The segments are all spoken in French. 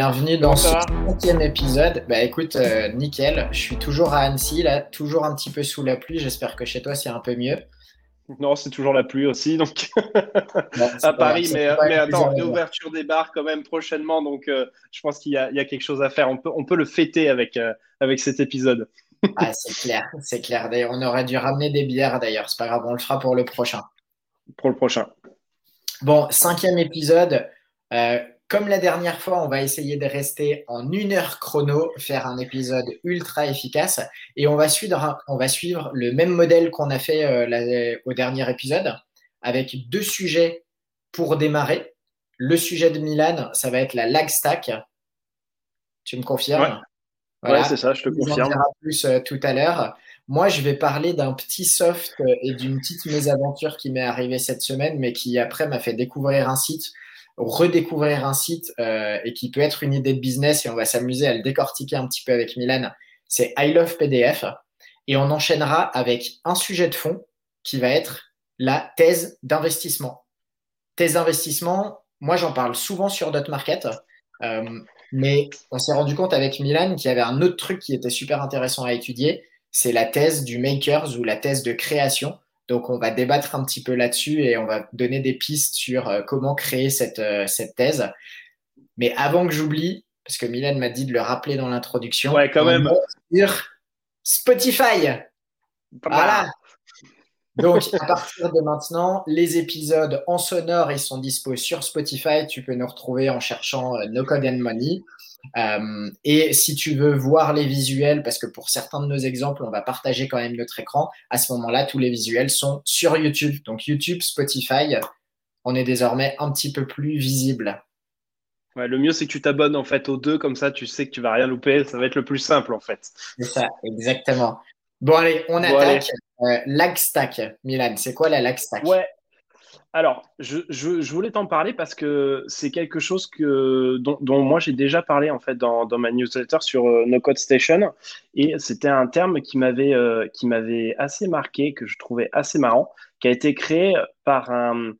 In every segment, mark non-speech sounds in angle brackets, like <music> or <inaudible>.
Bienvenue dans ce cinquième épisode. Bah écoute, euh, nickel. Je suis toujours à Annecy, là, toujours un petit peu sous la pluie. J'espère que chez toi c'est un peu mieux. Non, c'est toujours la pluie aussi, donc <laughs> à Paris. Mais, mais attends, réouverture des bars quand même prochainement, donc euh, je pense qu'il y, a quelque chose à faire. On peut, on peut le fêter avec, euh, avec cet épisode. ah, c'est clair, c'est clair. D'ailleurs, on aurait dû ramener des bières d'ailleurs. C'est pas grave, on le fera pour le prochain. Pour le prochain. Bon, cinquième épisode. Euh, comme la dernière fois, on va essayer de rester en une heure chrono, faire un épisode ultra efficace et on va suivre, on va suivre le même modèle qu'on a fait euh, au dernier épisode avec deux sujets pour démarrer. Le sujet de Milan, ça va être la lag stack. Tu me confirmes? Ouais, c'est ça, je te confirme. On plus euh, tout à l'heure. Moi, je vais parler d'un petit soft euh, et d'une petite mésaventure qui m'est arrivée cette semaine, mais qui après m'a fait découvrir un site redécouvrir un site euh, et qui peut être une idée de business et on va s'amuser à le décortiquer un petit peu avec Milan, c'est I Love PDF. Et on enchaînera avec un sujet de fond qui va être la thèse d'investissement. Thèse d'investissement, moi j'en parle souvent sur DotMarket, euh, mais on s'est rendu compte avec Milan qu'il y avait un autre truc qui était super intéressant à étudier, c'est la thèse du makers ou la thèse de création. Donc, on va débattre un petit peu là-dessus et on va donner des pistes sur euh, comment créer cette, euh, cette thèse. Mais avant que j'oublie, parce que Milan m'a dit de le rappeler dans l'introduction. Ouais, quand même. Sur Spotify. Voilà. Donc, à partir de maintenant, les épisodes en sonore, ils sont dispo sur Spotify. Tu peux nous retrouver en cherchant euh, No Code and Money. Euh, et si tu veux voir les visuels, parce que pour certains de nos exemples, on va partager quand même notre écran, à ce moment-là, tous les visuels sont sur YouTube. Donc YouTube, Spotify, on est désormais un petit peu plus visible. Ouais, le mieux, c'est que tu t'abonnes en fait aux deux, comme ça tu sais que tu vas rien louper, ça va être le plus simple en fait. C'est ça, exactement. Bon, allez, on attaque. Euh, lag stack, Milan, c'est quoi la lag stack Ouais, alors, je, voulais t'en parler parce que c'est quelque chose dont, moi j'ai déjà parlé en fait dans, ma newsletter sur euh, No Code Station et c'était un terme qui m'avait euh, qui m'avait assez marqué, que je trouvais assez marrant, qui a été créé par un,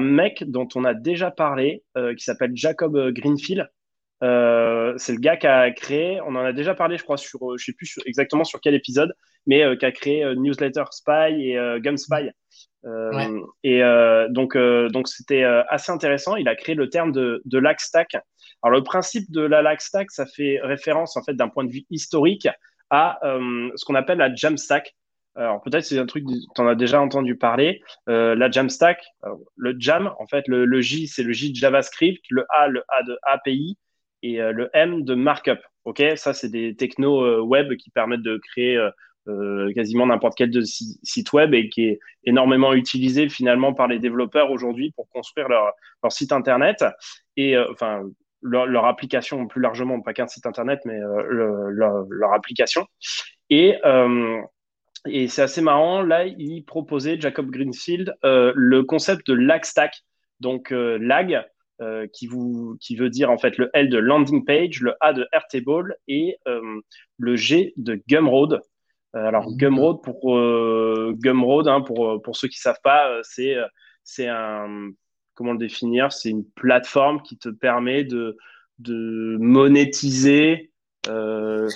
mec dont on a déjà parlé, euh, qui s'appelle Jacob Greenfield. C'est le gars qui a créé, on en a déjà parlé, je crois, sur, je sais plus exactement sur quel épisode, mais qui a créé Newsletter Spy et GumSpy. Euh, et euh, donc, euh, donc c'était assez intéressant. Il a créé le terme de, de lag stack. Alors, le principe de la lag stack, ça fait référence, en fait, d'un point de vue historique, à ce qu'on appelle la jam stack. Alors peut-être c'est un truc tu en as déjà entendu parler. la jam stack, le jam, en fait, le, le J c'est le J de JavaScript, le A le A de API et le M de markup. Ok, ça c'est des technos web qui permettent de créer euh, quasiment n'importe quel site web et qui est énormément utilisé finalement par les développeurs aujourd'hui pour construire leur, leur, site internet et euh, enfin leur, application plus largement, pas qu'un site internet, mais euh, leur, application. Et, et c'est assez marrant, là, il proposait, Jacob Greenfield, le concept de lag stack. Donc, lag, qui, vous, qui veut dire en fait le L de landing page, le A de Airtable et le G de Gumroad. Euh, alors mmh. Gumroad pour euh, Gumroad hein, pour euh, pour ceux qui savent pas, c'est c'est un comment le définir? C'est une plateforme qui te permet de de monétiser. Euh,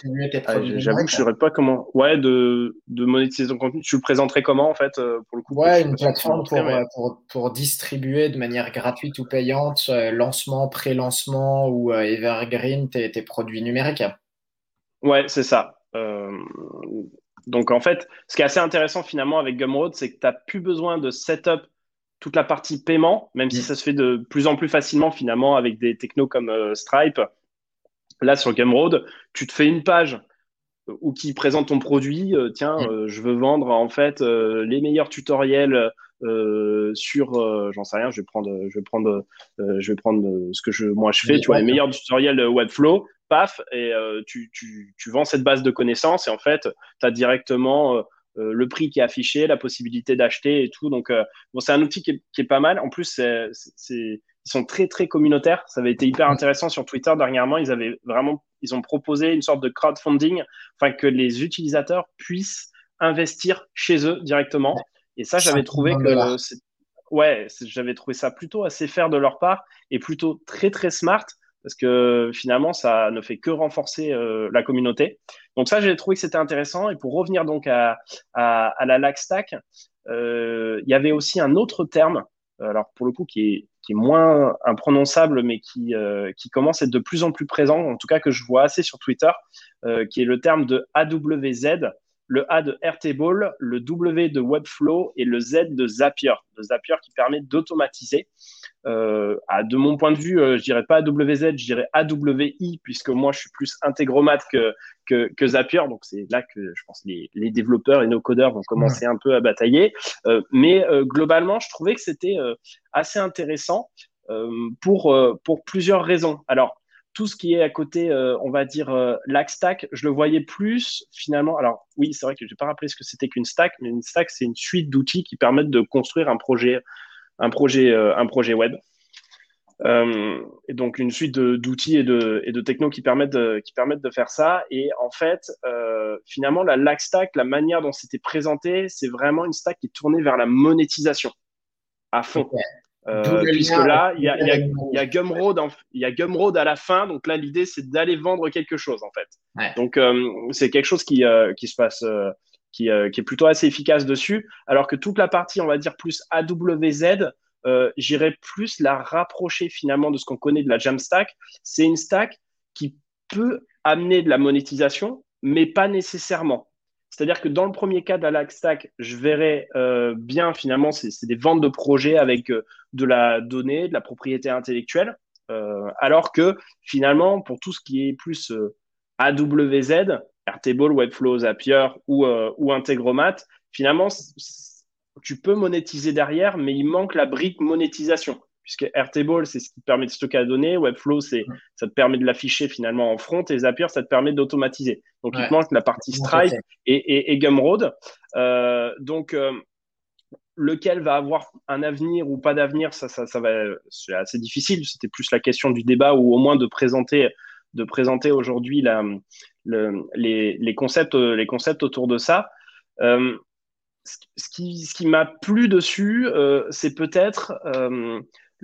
ah, J'avoue que je ne saurais pas comment. Ouais, de, de monétiser ton contenu. Tu le présenterais comment en fait pour le coup Ouais, une plateforme pour, pour, pour, distribuer de manière gratuite ou payante lancement, pré-lancement ou evergreen tes, tes, produits numériques. Ouais, c'est ça. Euh, donc en fait, ce qui est assez intéressant finalement avec Gumroad, c'est que tu n'as plus besoin de setup toute la partie paiement, même si mm. ça se fait de plus en plus facilement finalement avec des technos comme euh, Stripe. Là sur Gumroad, tu te fais une page euh, où qui présente ton produit. Euh, tiens, mm. je veux vendre en fait les meilleurs tutoriels sur, j'en sais rien, je vais prendre, je vais prendre, je vais prendre ce que je, moi je fais, tu vois, les meilleurs tutoriels Webflow paf, et euh, tu, vends cette base de connaissances et en fait, tu as directement euh, euh, le prix qui est affiché, la possibilité d'acheter et tout. Donc, bon, c'est un outil qui est, pas mal. En plus, c'est, ils sont très, très communautaires. Ça avait été hyper intéressant sur Twitter dernièrement. Ils avaient vraiment, ils ont proposé une sorte de crowdfunding, enfin, que les utilisateurs puissent investir chez eux directement. Et ça, j'avais trouvé que ouais, j'avais trouvé ça plutôt assez fair de leur part et plutôt très très smart parce que finalement, ça ne fait que renforcer euh, la communauté. Donc ça, j'ai trouvé que c'était intéressant. Et pour revenir donc à, à, à la lag stack, euh, il y avait aussi un autre terme, alors pour le coup qui est, qui est moins imprononçable, mais qui, euh, qui commence à être de plus en plus présent, en tout cas que je vois assez sur Twitter, euh, qui est le terme de AWZ, le A de Airtable, le W de Webflow et le Z de Zapier. Le Zapier qui permet d'automatiser. Euh, de mon point de vue, euh, je dirais pas AWZ, je dirais AWI, puisque moi je suis plus intégromat que, que, Zapier. Donc c'est là que je pense les, les développeurs et nos codeurs vont commencer un peu à batailler. Euh, mais euh, globalement, je trouvais que c'était assez intéressant pour, pour plusieurs raisons. Alors, tout ce qui est à côté, euh, on va dire, euh, stack, je le voyais plus finalement. Alors oui, c'est vrai que je n'ai pas rappelé ce que c'était qu'une stack, mais une stack, c'est une suite d'outils qui permettent de construire un projet, un projet, euh, un projet web. Euh, et donc une suite d'outils et de, et de technos qui permettent de, qui permettent de faire ça. Et en fait, finalement, la lag stack, la manière dont c'était présenté, c'est vraiment une stack qui est tournée vers la monétisation à fond. Euh, puisque là, il y a, y, a, y a, Gumroad, il y a Gumroad à la fin. Donc là, l'idée, c'est d'aller vendre quelque chose, en fait. Donc, euh, c'est quelque chose qui, euh, qui se passe, qui, qui, est plutôt assez efficace dessus. Alors que toute la partie, on va dire, plus AWZ, j'irais plus la rapprocher finalement de ce qu'on connaît de la Jamstack. C'est une stack qui peut amener de la monétisation, mais pas nécessairement. C'est-à-dire que dans le premier cas de la Stack, je verrais euh, bien finalement, c'est des ventes de projets avec euh, de la donnée, de la propriété intellectuelle, euh, alors que finalement, pour tout ce qui est plus AWZ, Airtable, Webflow, Zapier ou, ou Integromat, finalement, tu peux monétiser derrière, mais il manque la brique monétisation puisque Airtable, c'est ce qui permet de stocker la donnée. Webflow, c'est, ça te permet de l'afficher finalement en front. Et Zapier, ça te permet d'automatiser. Donc, il te manque la partie Stripe et, et, Gumroad. Euh, donc, euh, lequel va avoir un avenir ou pas d'avenir, ça, ça, ça va, c'est assez difficile. C'était plus la question du débat ou au moins de présenter, de présenter aujourd'hui la, le, les, les, concepts, les concepts autour de ça. Euh, ce qui, ce qui m'a plu dessus, euh, c'est peut-être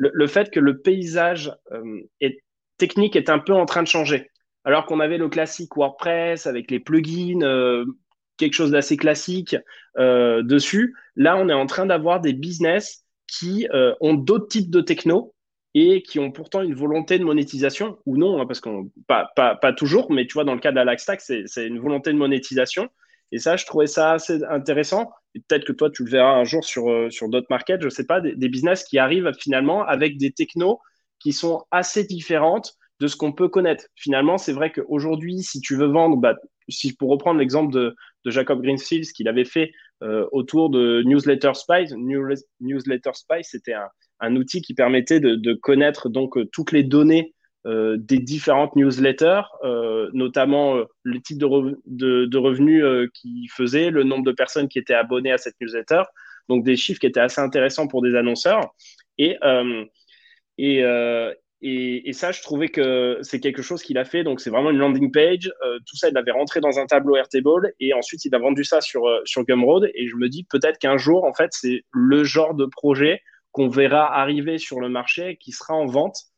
le, fait que le paysage euh, technique est un peu en train de changer. Alors qu'on avait le classique WordPress avec les plugins, euh, quelque chose d'assez classique euh, dessus, là, on est en train d'avoir des business qui ont d'autres types de techno et qui ont pourtant une volonté de monétisation, ou non, hein, parce qu'on pas, pas, pas, toujours, mais tu vois, dans le cas d'Alaxtac, c'est une volonté de monétisation. Et ça, je trouvais ça assez intéressant peut-être que toi, tu le verras un jour sur, euh, sur d'autres markets, je ne sais pas, des, business qui arrivent finalement avec des technos qui sont assez différentes de ce qu'on peut connaître. Finalement, c'est vrai qu'aujourd'hui, si tu veux vendre, bah, si, pour reprendre l'exemple de, de, Jacob Greenfield, ce qu'il avait fait euh, autour de Newsletter Spice, Newsletter Spice, c'était un, un, outil qui permettait de, de connaître donc euh, toutes les données euh, des différentes newsletters, euh, notamment euh, le type de, de, revenus qu'ils faisaient, le nombre de personnes qui étaient abonnées à cette newsletter, donc des chiffres qui étaient assez intéressants pour des annonceurs. Et, et, et, ça, je trouvais que c'est quelque chose qu'il a fait. Donc, c'est vraiment une landing page. tout ça, il l'avait rentré dans un tableau Airtable et ensuite, il a vendu ça sur, sur Gumroad. Et je me dis peut-être qu'un jour, en fait, c'est le genre de projet qu'on verra arriver sur le marché qui sera en vente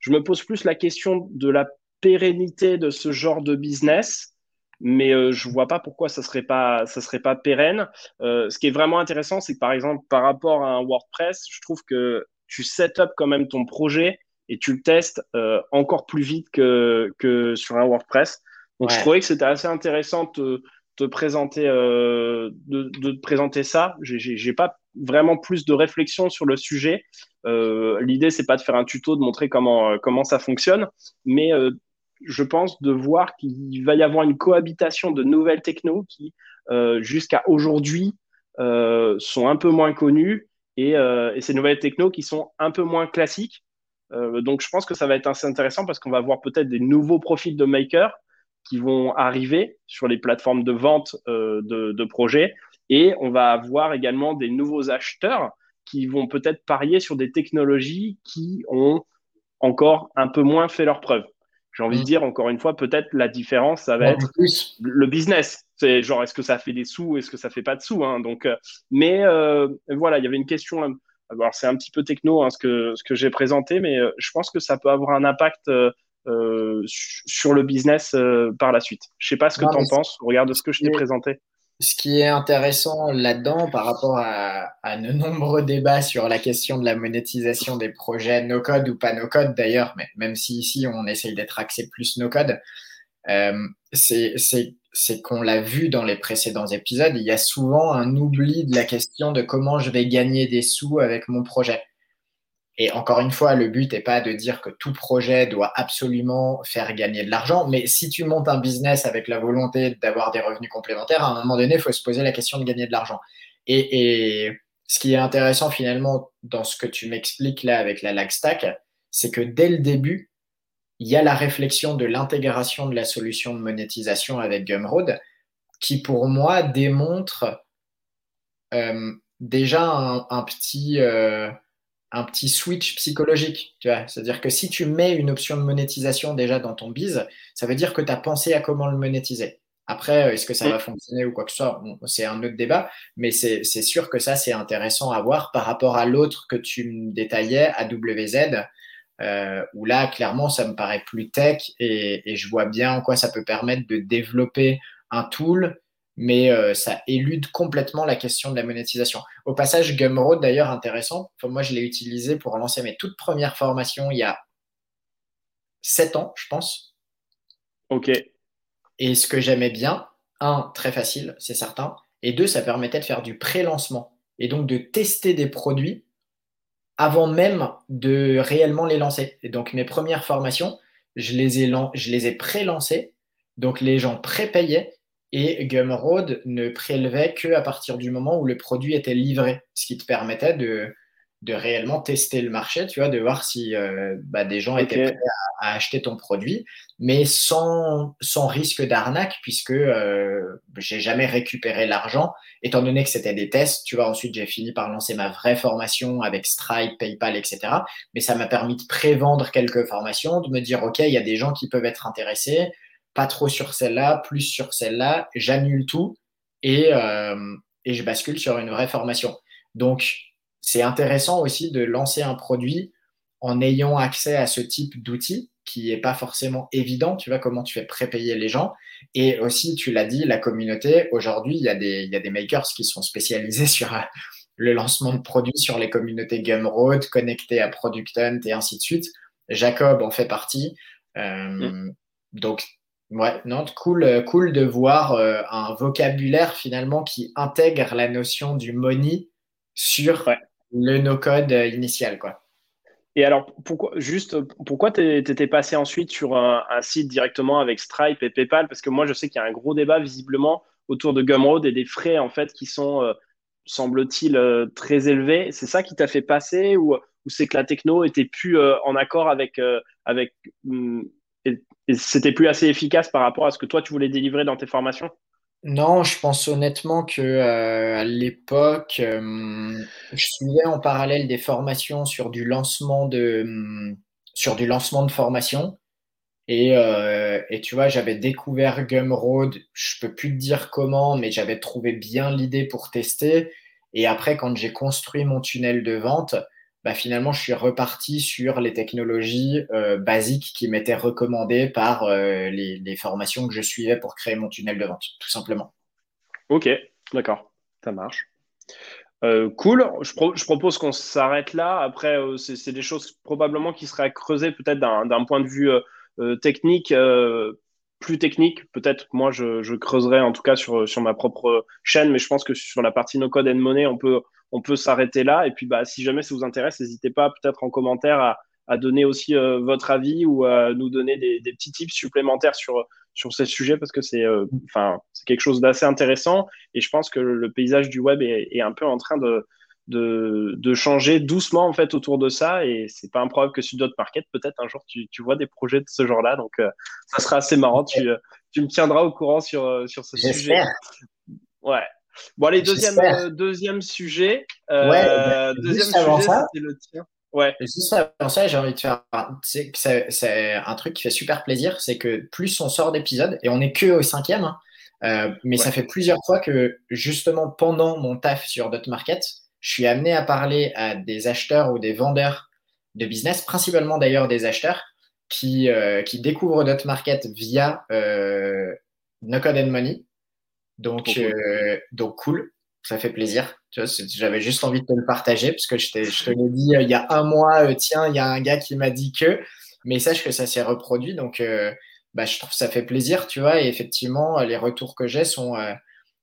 je me pose plus la question de la pérennité de ce genre de business, mais euh, je vois pas pourquoi ça serait pas ça serait pas pérenne. Euh, ce qui est vraiment intéressant, c'est que par exemple par rapport à un WordPress, je trouve que tu set up quand même ton projet et tu le testes euh, encore plus vite que, que sur un WordPress. Donc je trouvais que c'était assez intéressant de te présenter de, de te présenter ça. J'ai pas vraiment plus de réflexion sur le sujet. Euh, L'idée, c'est pas de faire un tuto, de montrer comment, euh, comment ça fonctionne, mais euh, je pense de voir qu'il va y avoir une cohabitation de nouvelles technos qui, euh, jusqu'à aujourd'hui, sont un peu moins connues et, ces nouvelles technos qui sont un peu moins classiques. donc, je pense que ça va être assez intéressant parce qu'on va voir peut-être des nouveaux profils de makers qui vont arriver sur les plateformes de vente de projets et on va avoir également des nouveaux acheteurs qui vont peut-être parier sur des technologies qui ont encore un peu moins fait leur preuve. J'ai envie de mm. dire, encore une fois, peut-être la différence, ça va être le business. C'est genre, est-ce que ça fait des sous, est-ce que ça fait pas de sous hein Donc, euh, mais euh, voilà, il y avait une question Alors, c'est un petit peu techno hein, ce que, ce que j'ai présenté, mais je pense que ça peut avoir un impact sur le business par la suite. Je sais pas ce que tu en penses. Regarde ce que je t'ai présenté ce qui est intéressant là-dedans par rapport à, de nombreux débats sur la question de la monétisation des projets no-code ou pas no-code d'ailleurs, mais même si ici on essaye d'être axé plus no-code, euh, c'est qu'on l'a vu dans les précédents épisodes, il y a souvent un oubli de la question de comment je vais gagner des sous avec mon projet. Et encore une fois, le but n'est pas de dire que tout projet doit absolument faire gagner de l'argent, mais si tu montes un business avec la volonté d'avoir des revenus complémentaires, à un moment donné, il faut se poser la question de gagner de l'argent. Et, ce qui est intéressant finalement dans ce que tu m'expliques là avec la lag stack, c'est que dès le début, il y a la réflexion de l'intégration de la solution de monétisation avec Gumroad, qui pour moi démontre euh, déjà un, petit... Euh, un petit switch psychologique. Tu vois C'est-à-dire que si tu mets une option de monétisation déjà dans ton biz, ça veut dire que tu as pensé à comment le monétiser. Après, est-ce que ça va fonctionner ou quoi que ce soit C'est un autre débat, mais c'est sûr que ça, c'est intéressant à voir par rapport à l'autre que tu me détaillais, AWZ, euh, où là, clairement, ça me paraît plus tech et, et je vois bien en quoi ça peut permettre de développer un tool mais euh, ça élude complètement la question de la monétisation. Au passage, Gumroad, d'ailleurs, intéressant. moi, je l'ai utilisé pour lancer mes toutes premières formations il y a 7 ans, je pense. OK. Et ce que j'aimais bien, un, très facile, c'est certain, et deux, ça permettait de faire du pré-lancement et donc de tester des produits avant même de réellement les lancer. Et donc, mes premières formations, je les ai, je les ai pré-lancées, donc les gens pré-payaient et Gumroad ne prélevait que à partir du moment où le produit était livré, ce qui te permettait de, de réellement tester le marché, tu vois, de voir si euh, bah, des gens étaient prêts à, acheter ton produit, mais sans, sans risque d'arnaque, puisque euh, j'ai jamais récupéré l'argent, étant donné que c'était des tests, tu vois, ensuite j'ai fini par lancer ma vraie formation avec Stripe, PayPal, etc. Mais ça m'a permis de prévendre quelques formations, de me dire, OK, il y a des gens qui peuvent être intéressés, pas trop sur celle-là, plus sur celle-là, j'annule tout et, euh, et je bascule sur une vraie formation. Donc, c'est intéressant aussi de lancer un produit en ayant accès à ce type d'outils qui n'est pas forcément évident, tu vois, comment tu fais prépayer les gens. Et aussi, tu l'as dit, la communauté, aujourd'hui, il y, a des, il y a des makers qui sont spécialisés <laughs> sur euh, le lancement de produits sur les communautés Gumroad, connectés à Product Hunt et ainsi de suite. Jacob en fait partie. Euh, mm. Donc, Ouais, non, cool, euh, cool de voir euh, un vocabulaire finalement qui intègre la notion du money sur le no-code euh, initial, quoi. Et alors, pourquoi, juste, pourquoi tu étais passé ensuite sur un, site directement avec Stripe et PayPal? Parce que moi, je sais qu'il y a un gros débat visiblement autour de Gumroad et des frais en fait qui sont, semble-t-il, très élevés. C'est ça qui t'a fait passer ou, ou c'est que la techno était plus en accord avec, avec hum, et, c'était plus assez efficace par rapport à ce que toi tu voulais délivrer dans tes formations? Non, je pense honnêtement que euh, à l'époque, euh, je suivais en parallèle des formations sur du lancement de hum, sur du lancement de formation. Et, euh, et tu vois, j'avais découvert Gumroad, je peux plus te dire comment, mais j'avais trouvé bien l'idée pour tester. Et après, quand j'ai construit mon tunnel de vente, bah, finalement, je suis reparti sur les technologies euh, basiques qui m'étaient recommandées par euh, les, formations que je suivais pour créer mon tunnel de vente, tout simplement. Ok, d'accord, ça marche. Euh, cool, je, je propose qu'on s'arrête là. Après, c'est des choses probablement qui seraient à creuser peut-être d'un point de vue technique, plus technique. Peut-être moi, je, je, creuserai en tout cas sur, sur ma propre chaîne, mais je pense que sur la partie no code and money, on peut on peut s'arrêter là. Et puis, bah, si jamais ça vous intéresse, n'hésitez pas peut-être en commentaire à, donner aussi euh, votre avis ou à nous donner des, petits tips supplémentaires sur, sur ces sujets parce que c'est euh, enfin c'est quelque chose d'assez intéressant. Et je pense que le paysage du web est, un peu en train de, de, changer doucement en fait autour de ça. Et c'est pas improbable que sur d'autres market, peut-être un jour, tu, vois des projets de ce genre-là. Donc, euh, ça sera assez marrant. Tu, tu me tiendras au courant sur, sur ce sujet. Ouais, Bon, allez, deuxième, euh, deuxième sujet. Euh, ouais, deuxième sujet, c'est le tien. Ouais. Juste avant ça, j'ai envie de faire. C'est un truc qui fait super plaisir, c'est que plus on sort d'épisodes, et on est que au cinquième, hein, euh, mais ça fait plusieurs fois que justement pendant mon taf sur Dot Market, je suis amené à parler à des acheteurs ou des vendeurs de business, principalement d'ailleurs des acheteurs, qui, euh, qui découvrent notre market via euh, No Code and Money. Donc, cool. Euh, donc cool, ça fait plaisir. J'avais juste envie de te le partager parce que je, je te l'ai dit il y a un mois, tiens, il y a un gars qui m'a dit que, mais sache que ça s'est reproduit. Donc, bah, je trouve que ça fait plaisir, tu vois. Et effectivement, les retours que j'ai sont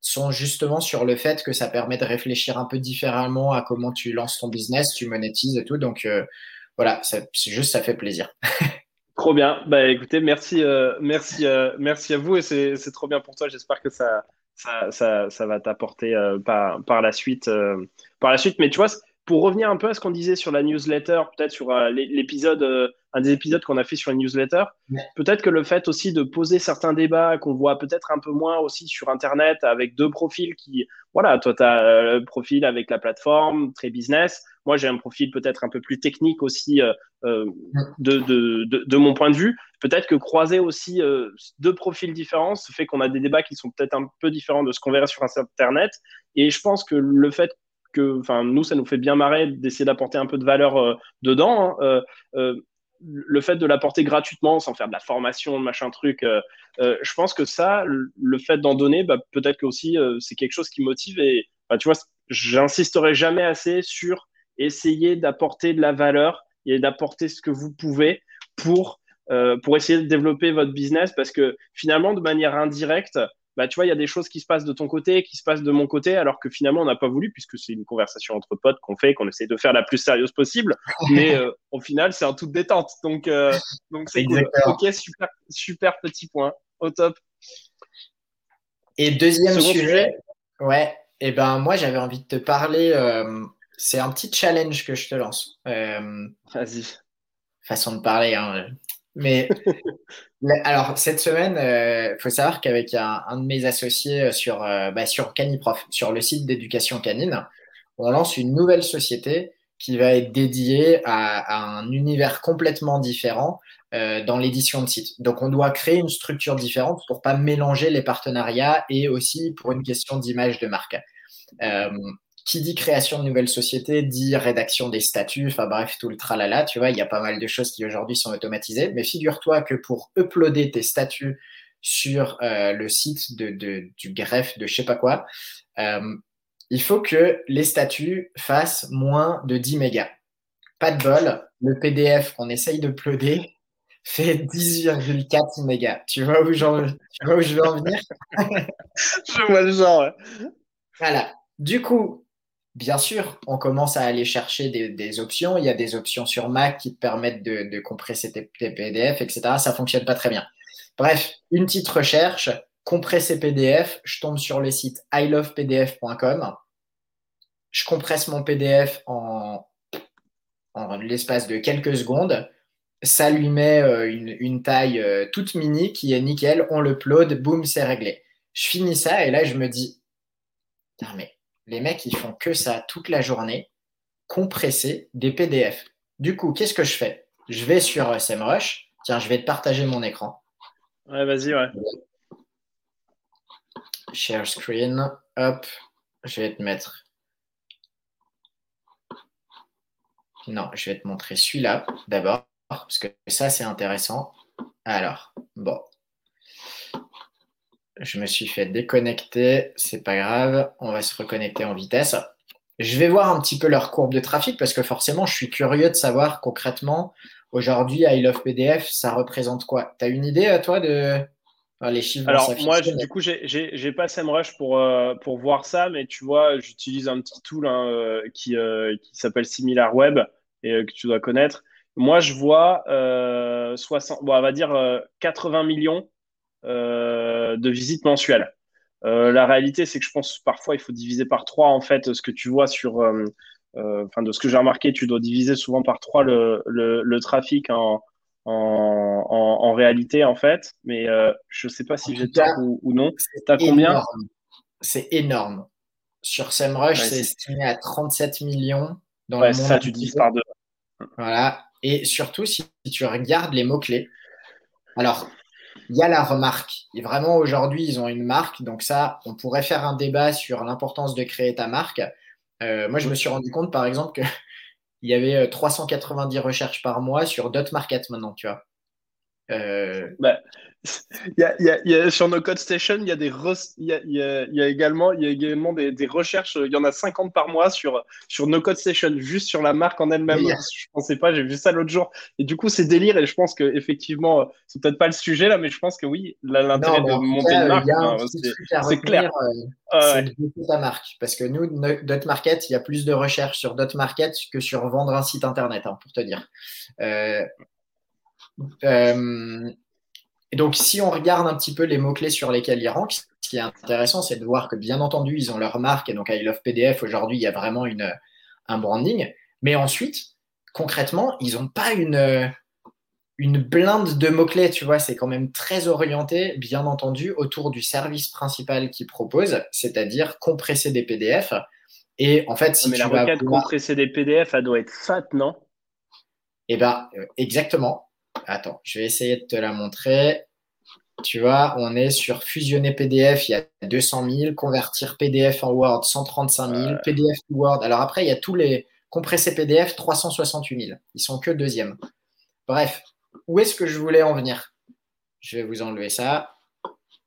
sont justement sur le fait que ça permet de réfléchir un peu différemment à comment tu lances ton business, tu monétises et tout. Donc euh, voilà, c'est juste ça fait plaisir. <laughs> trop bien. Bah écoutez, merci, euh, merci, euh, merci à vous et c'est trop bien pour toi. J'espère que ça, ça, ça, ça va t'apporter par, par la suite, par la suite. Mais tu vois, pour revenir un peu à ce qu'on disait sur la newsletter, peut-être sur l'épisode un des épisodes qu'on a fait sur une newsletter. Peut-être que le fait aussi de poser certains débats qu'on voit peut-être un peu moins aussi sur Internet avec deux profils qui, voilà, toi, tu as euh, le profil avec la plateforme, très business. Moi, j'ai un profil peut-être un peu plus technique aussi euh, euh, de, de, de, de, mon point de vue. Peut-être que croiser aussi deux profils différents, ça fait qu'on a des débats qui sont peut-être un peu différents de ce qu'on verrait sur Internet. Et je pense que le fait que, enfin, nous, ça nous fait bien marrer d'essayer d'apporter un peu de valeur dedans. Hein, le fait de l'apporter gratuitement sans faire de la formation, machin truc, euh, euh, je pense que ça, le fait d'en donner, bah, peut-être que aussi euh, c'est quelque chose qui motive. Et bah, tu vois, j'insisterai jamais assez sur essayer d'apporter de la valeur et d'apporter ce que vous pouvez pour, pour essayer de développer votre business parce que finalement, de manière indirecte, bah, tu vois, il y a des choses qui se passent de ton côté, qui se passent de mon côté, alors que finalement, on n'a pas voulu, puisque c'est une conversation entre potes qu'on fait, qu'on essaie de faire la plus sérieuse possible. Mais euh, au final, c'est un tout détente. Donc, euh, donc c'est cool. Ok, super, super petit point. Au top. Et deuxième sujet, ouais, et eh ben moi, j'avais envie de te parler. Euh, c'est un petit challenge que je te lance. Vas-y. Façon de parler, hein. Mais <laughs> alors, cette semaine, il euh, faut savoir qu'avec un, de mes associés euh, sur, euh, bah, sur Caniprof, sur le site d'éducation canine, on lance une nouvelle société qui va être dédiée à, un univers complètement différent dans l'édition de site. Donc, on doit créer une structure différente pour pas mélanger les partenariats et aussi pour une question d'image de marque qui dit création de nouvelles sociétés dit rédaction des statuts, enfin bref, tout le tralala, tu vois, il y a pas mal de choses qui aujourd'hui sont automatisées. Mais figure-toi que pour uploader tes statuts sur euh, le site de, du greffe de je sais pas quoi, euh, il faut que les statuts fassent moins de 10 mégas. Pas de bol, le PDF qu'on essaye d'uploader fait 10,4 mégas. Tu vois où, tu vois où je veux en venir? <laughs> Je vois le genre. Voilà. Du coup, Bien sûr, on commence à aller chercher des, options. Il y a des options sur Mac qui te permettent de, compresser tes, PDF, etc. Ça fonctionne pas très bien. Bref, une petite recherche, compresser PDF. Je tombe sur le site ilovepdf.com. Je compresse mon PDF en, l'espace de quelques secondes. Ça lui met euh, une, taille euh, toute mini qui est nickel. On le upload, boum, c'est réglé. Je finis ça et là, je me dis, mais les mecs, ils font que ça toute la journée, compresser des PDF. Du coup, qu'est-ce que je fais? Je vais sur SEMrush. Tiens, je vais te partager mon écran. Ouais, vas-y, ouais. Share screen. Hop, je vais te mettre. Non, je vais te montrer celui-là d'abord, parce que ça, c'est intéressant. Alors, bon, je me suis fait déconnecter, c'est pas grave, on va se reconnecter en vitesse. Je vais voir un petit peu leur courbe de trafic parce que forcément, je suis curieux de savoir concrètement, aujourd'hui, I Love PDF, ça représente quoi? Tu as une idée, à toi, de les chiffres Alors, moi, du coup, j'ai pas SEMrush pour, euh, pour voir ça, mais tu vois, j'utilise un petit tool hein, euh, qui, euh, qui s'appelle SimilarWeb et que tu dois connaître. Moi, je vois 60, bon, on va dire 80 millions euh, de visites mensuelles. Euh, la réalité, c'est que je pense parfois il faut diviser par trois en fait ce que tu vois sur, euh, enfin de ce que j'ai remarqué, tu dois diviser souvent par trois le, le, trafic en, en, en, réalité en fait. Mais je ne sais pas si j'ai tort ou, non. T'as combien C'est énorme. Sur SEMrush, c'est estimé à 37 millions. Dans le monde ça, tu divises par deux. Voilà. Et surtout, si tu regardes les mots-clés, alors il y a la remarque. Et vraiment, aujourd'hui, ils ont une marque. Donc ça, on pourrait faire un débat sur l'importance de créer ta marque. moi, je me suis rendu compte, par exemple, qu'il <laughs> y avait 390 recherches par mois sur Dot Market maintenant, tu vois. Euh... Bah, y a, y a, sur nos code station, il y a des il également, il y a également des, des, recherches. Il y en a 50 par mois sur sur no code station, juste sur la marque en elle-même. Je pensais pas, j'ai vu ça l'autre jour. Et du coup, c'est délire. Et je pense que effectivement, c'est peut-être pas le sujet là, mais je pense que oui, l'intérêt de monter une marque, ben, c'est clair. Euh, c'est ta marque, parce que nous, Dot Market, il y a plus de recherches sur Dot Market que sur vendre un site internet, hein, pour te dire. Euh, euh, et donc, si on regarde un petit peu les mots-clés sur lesquels ils rankent, ce qui est intéressant, c'est de voir que, bien entendu, ils ont leur marque. Et donc, I Love PDF, aujourd'hui, il y a vraiment une, un branding. Mais ensuite, concrètement, ils n'ont pas une, une blinde de mots-clés, tu vois. C'est quand même très orienté, bien entendu, autour du service principal qu'ils proposent, c'est-à-dire compresser des PDF. Et en fait, si mais la requête compresser des PDF, elle doit être fat, non? Eh bien, euh, exactement. Attends, je vais essayer de te la montrer. Tu vois, on est sur fusionner PDF, il y a 200 000, convertir PDF en Word, 135 000, PDF to Word. Alors après, il y a tous les compressés PDF, 368 000. Ils sont que deuxième. Bref, où est-ce que je voulais en venir? Je vais vous enlever ça.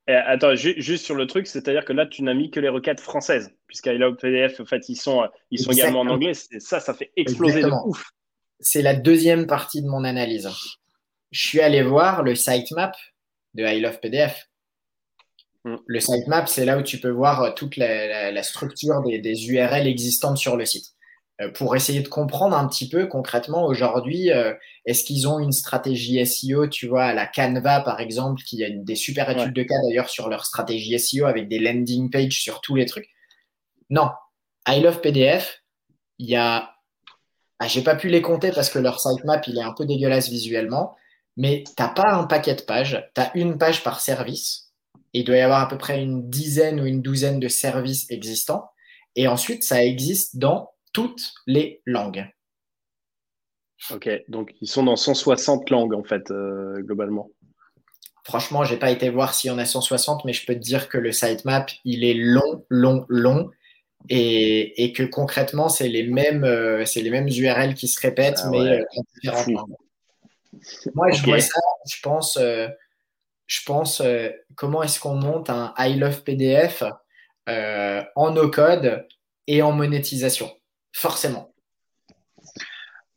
Attends, juste sur le truc, c'est-à-dire que là, tu n'as mis que les requêtes françaises, puisqu'à PDF, en fait, ils sont, ils sont également en anglais. Ça, ça fait exploser de ouf. C'est la deuxième partie de mon analyse je suis allé voir le sitemap de I Love PDF. Mm. Le sitemap, c'est là où tu peux voir euh, toute la, structure des, URL existantes sur le site. Euh, pour essayer de comprendre un petit peu concrètement aujourd'hui, euh, est-ce qu'ils ont une stratégie SEO, tu vois, à la Canva par exemple, qui a des super études de cas d'ailleurs sur leur stratégie SEO avec des landing pages sur tous les trucs? Non, I Love PDF, il y a, ah, j'ai pas pu les compter parce que leur sitemap il est un peu dégueulasse visuellement, mais tu n'as pas un paquet de pages, tu as une page par service, et il doit y avoir à peu près une dizaine ou une douzaine de services existants, et ensuite ça existe dans toutes les langues. Ok, donc ils sont dans 160 langues en fait, euh, globalement. Franchement, j'ai pas été voir s'il y en a 160, mais je peux te dire que le sitemap, il est long, long, long. Et, que concrètement, c'est les, mêmes, euh, les mêmes URL qui se répètent, ah mais en différentes langues. Moi, je vois ça, je pense, euh, je pense euh, comment est-ce qu'on monte un I Love PDF euh, en no-code et en monétisation Forcément.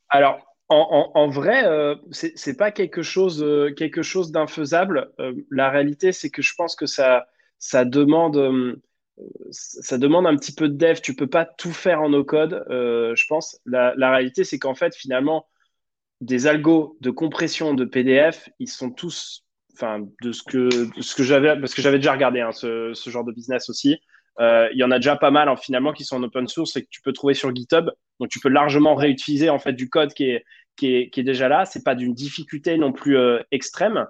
Alors, en, vrai, ce c'est pas quelque chose, quelque chose d'infaisable. la réalité, c'est que je pense que ça, ça demande ça demande un petit peu de dev. Tu peux pas tout faire en no-code, je pense. La, la réalité, c'est qu'en fait, finalement, des algos de compression de PDF, ils sont tous, enfin, de ce que, ce que j'avais, parce que j'avais déjà regardé hein, ce, ce, genre de business aussi. Euh, il y en a déjà pas mal hein, finalement qui sont en open source et que tu peux trouver sur GitHub. Donc tu peux largement réutiliser en fait du code qui est, qui est, qui est déjà là. C'est pas d'une difficulté non plus euh, extrême.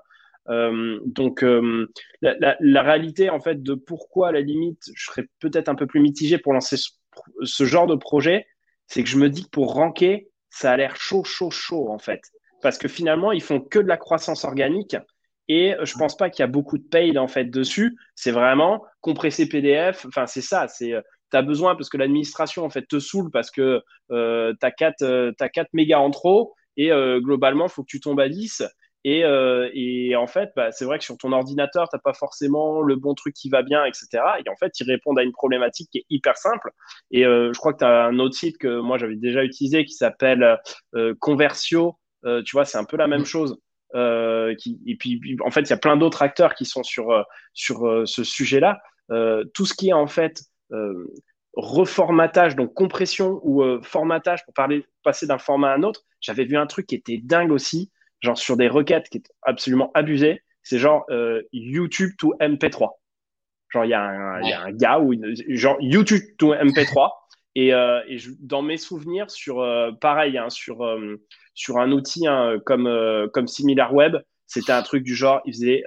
Euh, donc euh, la, la, la, réalité en fait de pourquoi à la limite je serais peut-être un peu plus mitigé pour lancer ce, ce genre de projet, c'est que je me dis que pour ranker, ça a l'air chaud, chaud, chaud en fait. Parce que finalement, ils font que de la croissance organique et je pense pas qu'il y a beaucoup de paid en fait dessus. C'est vraiment compresser PDF. Enfin, c'est ça. C'est euh, tu as besoin parce que l'administration en fait te saoule parce que tu as 4 euh, mégas en trop et euh, globalement, faut que tu tombes à 10 et, euh, et, en fait, bah, c'est vrai que sur ton ordinateur, tu n'as pas forcément le bon truc qui va bien, etc. Et en fait, ils répondent à une problématique qui est hyper simple. Et euh, je crois que tu as un autre site que moi j'avais déjà utilisé qui s'appelle euh, Conversio. Tu vois, c'est un peu la même chose. Et puis, en fait, il y a plein d'autres acteurs qui sont sur, sur ce sujet-là. tout ce qui est en fait reformatage, donc compression ou formatage pour parler, passer d'un format à un autre, j'avais vu un truc qui était dingue aussi genre sur des requêtes qui est absolument abusées. C'est genre euh, YouTube to MP3. Genre, il y, a un, y a un gars ou une, genre YouTube to MP3. Et, euh, et je, dans mes souvenirs, sur euh, pareil, hein, sur, euh, sur un outil hein, comme, euh, comme SimilarWeb, c'était un truc du genre, il faisait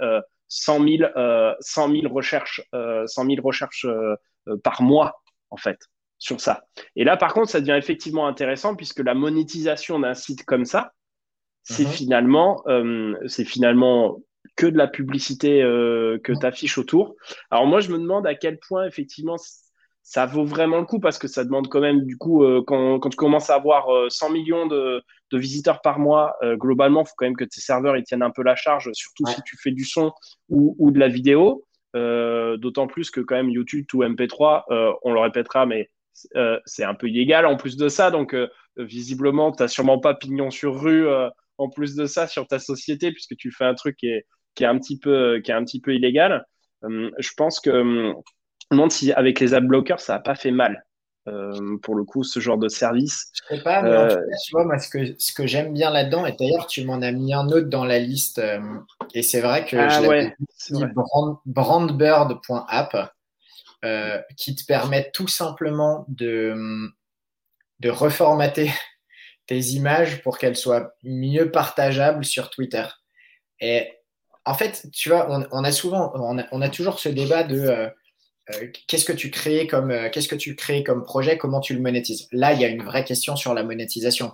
100 000, 100 000 recherches, 100 000 recherches par mois, en fait, sur ça. Et là, par contre, ça devient effectivement intéressant puisque la monétisation d'un site comme ça, c'est uh-huh. finalement, euh, c'est finalement que de la publicité euh, que tu affiches autour. Alors moi, je me demande à quel point effectivement ça vaut vraiment le coup parce que ça demande quand même, du coup, quand, quand, tu commences à avoir 100 millions de, de visiteurs par mois, globalement, il faut quand même que tes serveurs ils tiennent un peu la charge, surtout si tu fais du son ou, ou de la vidéo. D'autant plus que quand même YouTube ou MP3, on le répétera, mais c'est un peu illégal en plus de ça. Donc, visiblement, tu n'as sûrement pas pignon sur rue en plus de ça sur ta société puisque tu fais un truc qui est, qui est, un, petit peu, qui est un petit peu illégal. je pense que je me demande si avec les ad blockers, ça n'a pas fait mal. Euh, pour le coup, ce genre de service. Je sais pas, mais en tout euh, cas, tu vois, moi, ce que, ce que j'aime bien là-dedans, et d'ailleurs, tu m'en as mis un autre dans la liste, euh, et c'est vrai que ah, je ouais, brand, brandbird.app, qui te permet tout simplement de, de reformater tes images pour qu'elles soient mieux partageables sur Twitter. Et en fait, tu vois, on, a souvent, on a, on a, toujours ce débat de euh, qu'est-ce que tu crées comme euh, qu'est-ce que tu crées comme projet, comment tu le monétises. Là, il y a une vraie question sur la monétisation.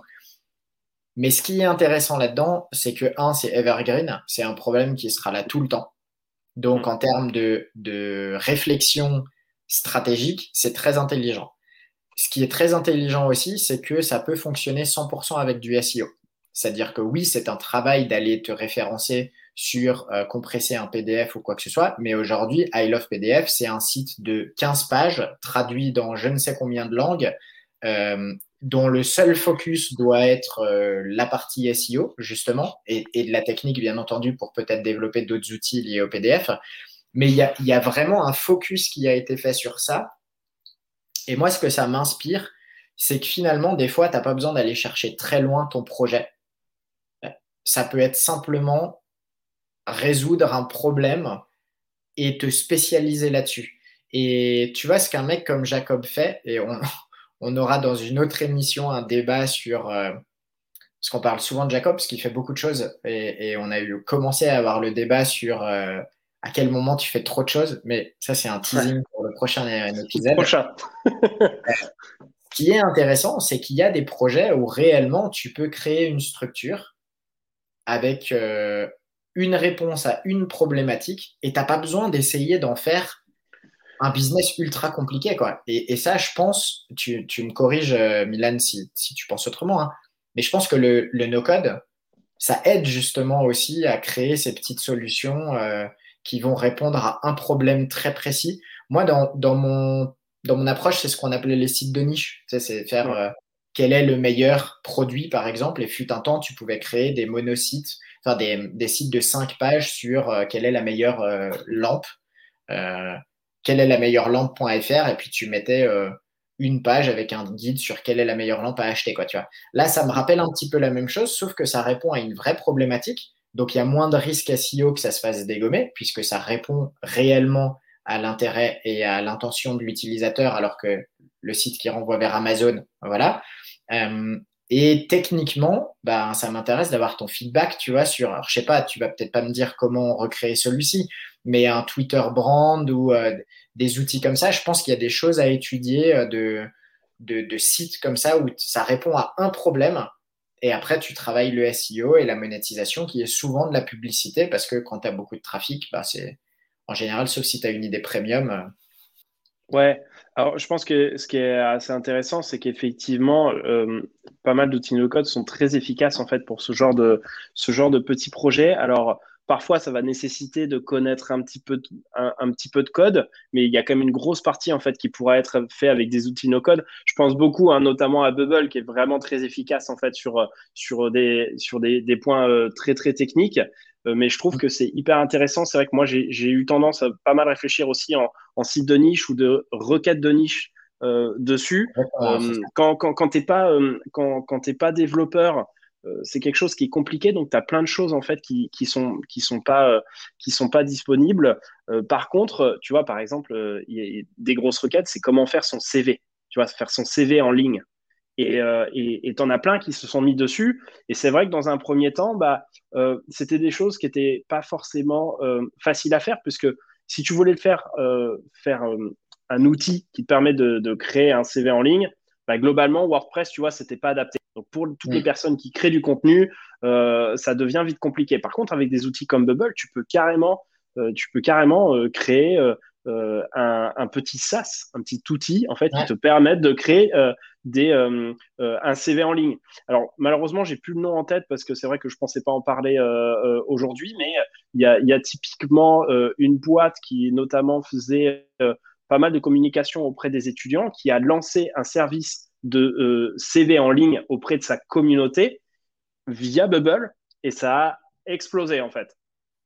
Mais ce qui est intéressant là-dedans, c'est que un, c'est evergreen, c'est un problème qui sera là tout le temps. Donc, en termes de, de réflexion stratégique, c'est très intelligent. Ce qui est très intelligent aussi, c'est que ça peut fonctionner 100% avec du SEO. C'est-à-dire que oui, c'est un travail d'aller te référencer sur euh, compresser un PDF ou quoi que ce soit. Mais aujourd'hui, I Love PDF, c'est un site de 15 pages traduit dans je ne sais combien de langues, euh, dont le seul focus doit être euh, la partie SEO, justement, et, de la technique, bien entendu, pour peut-être développer d'autres outils liés au PDF. Mais il y a, y a vraiment un focus qui a été fait sur ça. Et moi, ce que ça m'inspire, c'est que finalement, des fois, tu n'as pas besoin d'aller chercher très loin ton projet. Ça peut être simplement résoudre un problème et te spécialiser là-dessus. Et tu vois, ce qu'un mec comme Jacob fait, et on, <laughs> aura dans une autre émission un débat sur... Euh, parce qu'on parle souvent de Jacob, parce qu'il fait beaucoup de choses, et, on a eu commencé à avoir le débat sur euh, à quel moment tu fais trop de choses, mais ça c'est un teasing pour le prochain épisode. Prochain. <laughs> Ce qui est intéressant, c'est qu'il y a des projets où réellement tu peux créer une structure avec euh, une réponse à une problématique et t'as pas besoin d'essayer d'en faire un business ultra compliqué. Quoi. Et, ça, je pense, tu, me corriges, euh, Milan, si, tu penses autrement, hein, mais je pense que le, no-code, ça aide justement aussi à créer ces petites solutions euh, qui vont répondre à un problème très précis. Moi, dans, mon, dans mon approche, c'est ce qu'on appelait les sites de niche. Tu c'est faire euh, quel est le meilleur produit, par exemple. Et fut un temps, tu pouvais créer des monosites enfin des, sites de 5 pages sur euh, quelle est la meilleure euh, lampe, euh, quelle est la meilleure lampe.fr, et puis tu mettais une page avec un guide sur quelle est la meilleure lampe à acheter. Quoi, tu vois. Là, ça me rappelle un petit peu la même chose, sauf que ça répond à une vraie problématique. Donc, il y a moins de risques SEO que ça se fasse dégommer, puisque ça répond réellement à l'intérêt et à l'intention de l'utilisateur, alors que le site qui renvoie vers Amazon, voilà. Et techniquement, ben, ça m'intéresse d'avoir ton feedback, tu vois, sur, alors, je sais pas, tu vas peut-être pas me dire comment recréer celui-ci, mais un Twitter brand ou euh, des outils comme ça, je pense qu'il y a des choses à étudier euh, de, de, sites comme ça où ça répond à un problème. Et après, tu travailles le SEO et la monétisation qui est souvent de la publicité parce que quand tu as beaucoup de trafic, ben, c'est en général, sauf si tu as une idée premium. Euh, ouais, alors, je pense que ce qui est assez intéressant, c'est qu'effectivement, euh, pas mal d'outils no-code sont très efficaces en fait pour ce genre de ce genre de petits projets. Alors, parfois, ça va nécessiter de connaître un petit peu de, un, petit peu de code, mais il y a quand même une grosse partie en fait qui pourra être fait avec des outils no-code. Je pense beaucoup, hein, notamment à Bubble, qui est vraiment très efficace en fait sur sur des sur des, des points euh, très très techniques. Euh, mais je trouve que c'est hyper intéressant. C'est vrai que moi, j'ai eu tendance à pas mal réfléchir aussi en, en site de niche ou de requête de niche euh, dessus. Quand quand, quand tu n'es pas, quand, quand pas développeur, c'est quelque chose qui est compliqué. Donc, tu as plein de choses en fait qui, qui sont sont pas disponibles. par contre, tu vois, par exemple, il y a des grosses requêtes, c'est comment faire son CV. Tu vois, faire son CV en ligne. Et tu en as plein qui se sont mis dessus. Et c'est vrai que dans un premier temps, bah, euh, c'était des choses qui n'étaient pas forcément euh, faciles à faire, puisque si tu voulais euh, faire un outil qui te permet de, créer un CV en ligne, bah, globalement, WordPress, tu vois, c'était pas adapté. Donc pour toutes les personnes qui créent du contenu, ça devient vite compliqué. Par contre, avec des outils comme Bubble, tu peux carrément, tu peux carrément créer un, petit SaaS, un petit outil en fait qui te permet de créer des, un CV en ligne. Alors malheureusement, j'ai plus le nom en tête parce que c'est vrai que je pensais pas en parler aujourd'hui, mais il y a, y a, typiquement une boîte qui notamment faisait pas mal de communication auprès des étudiants, qui a lancé un service de CV en ligne auprès de sa communauté via Bubble et ça a explosé en fait.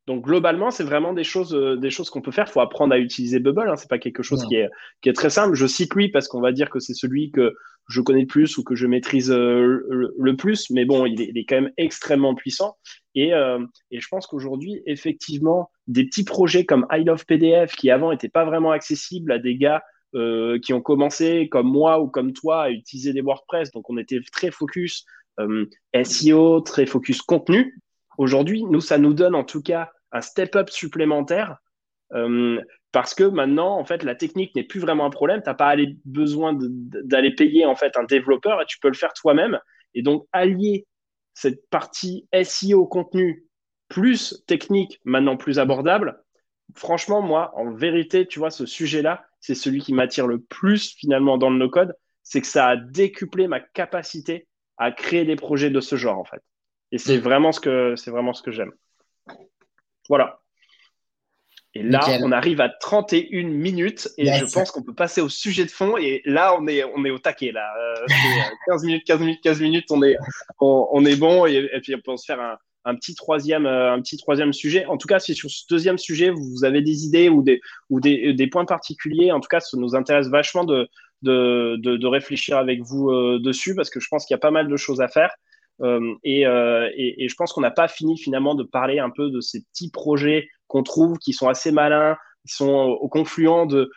Donc globalement, c'est vraiment des choses, euh, des choses qu'on peut faire. Il faut apprendre à utiliser Bubble. Hein. C'est pas quelque chose qui est, qui est très simple. Je cite lui parce qu'on va dire que c'est celui que je connais le plus ou que je maîtrise euh, le, plus. Mais bon, il est, il est, quand même extrêmement puissant. Et, euh, et je pense qu'aujourd'hui, effectivement, des petits projets comme I Love PDF qui avant n'étaient pas vraiment accessibles à des gars euh, qui ont commencé comme moi ou comme toi à utiliser des WordPress. Donc on était très focus euh, SEO, très focus contenu. Aujourd'hui, nous, ça nous donne en tout cas un step-up supplémentaire euh, parce que maintenant, en fait, la technique n'est plus vraiment un problème. Tu n'as pas besoin d'aller payer en fait un développeur et tu peux le faire toi-même. Et donc, allier cette partie SEO contenu plus technique, maintenant plus abordable, franchement, moi, en vérité, tu vois, ce sujet-là, c'est celui qui m'attire le plus finalement dans le no-code. C'est que ça a décuplé ma capacité à créer des projets de ce genre, en fait. Et c'est vraiment ce que, c'est vraiment ce que j'aime. Voilà. Et là, on arrive à 31 minutes et je pense qu'on peut passer au sujet de fond. Et là, on est, on est au taquet. Là. 15 euh, minutes, 15 minutes, 15 minutes, on est, on, est bon. Et, puis, on peut se faire un, un, petit troisième, euh, un petit troisième sujet. En tout cas, si sur ce deuxième sujet, vous avez des idées ou des, ou des, des points particuliers, en tout cas, ça nous intéresse vachement de, de, de, réfléchir avec vous euh, dessus parce que je pense qu'il y a pas mal de choses à faire. Euh, euh, et, et, je pense qu'on n'a pas fini finalement de parler un peu de ces petits projets qu'on trouve qui sont assez malins, qui sont au confluent de,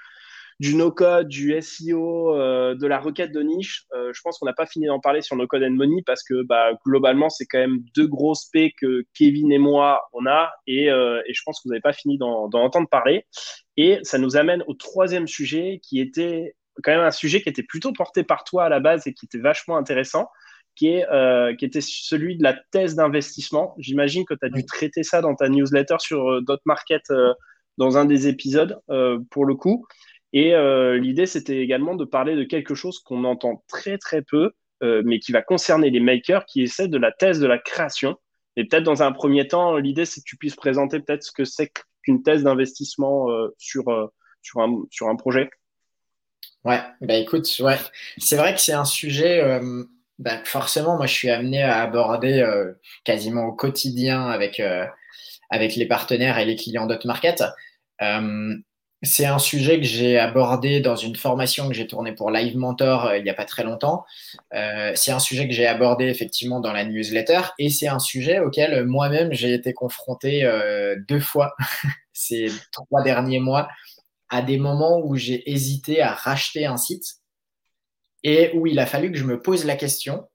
du no-code, du SEO, de la requête de niche. je pense qu'on n'a pas fini d'en parler sur No Code and Money parce que bah, globalement, c'est quand même deux grosses P que Kevin et moi, on a. Et, et je pense que vous n'avez pas fini d'en entendre parler. Et ça nous amène au troisième sujet qui était quand même un sujet qui était plutôt porté par toi à la base et qui était vachement intéressant, qui, est, euh, qui était celui de la thèse d'investissement. J'imagine que tu as dû traiter ça dans ta newsletter sur euh, Dot Market euh, dans un des épisodes, pour le coup. Et l'idée, c'était également de parler de quelque chose qu'on entend très très peu, mais qui va concerner les makers, qui celle de la thèse de la création. Et peut-être dans un premier temps, l'idée, c'est que tu puisses présenter peut-être ce que c'est qu'une thèse d'investissement sur, sur, un, sur un projet. Ouais, bah écoute, ouais, c'est vrai que c'est un sujet, euh, bah forcément, moi je suis amené à aborder euh, quasiment au quotidien avec, euh, avec les partenaires et les clients d'Hotmarket. C'est un sujet que j'ai abordé dans une formation que j'ai tournée pour Live Mentor il n'y a pas très longtemps. c'est un sujet que j'ai abordé effectivement dans la newsletter et c'est un sujet auquel moi-même j'ai été confronté deux fois <laughs> ces trois derniers mois à des moments où j'ai hésité à racheter un site et où il a fallu que je me pose la question.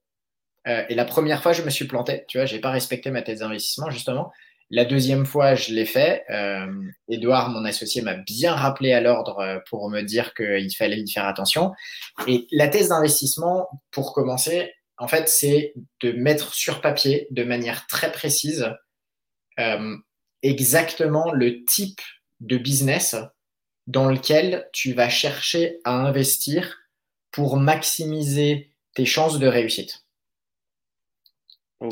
Euh, et la première fois, je me suis planté. Tu vois, j'ai pas respecté ma thèse d'investissement justement. La deuxième fois, je l'ai fait. Euh, Edouard, mon associé, m'a bien rappelé à l'ordre euh, pour me dire qu'il fallait y faire attention. Et la thèse d'investissement, pour commencer, en fait, c'est de mettre sur papier de manière très précise euh, exactement le type de business dans lequel tu vas chercher à investir pour maximiser tes chances de réussite.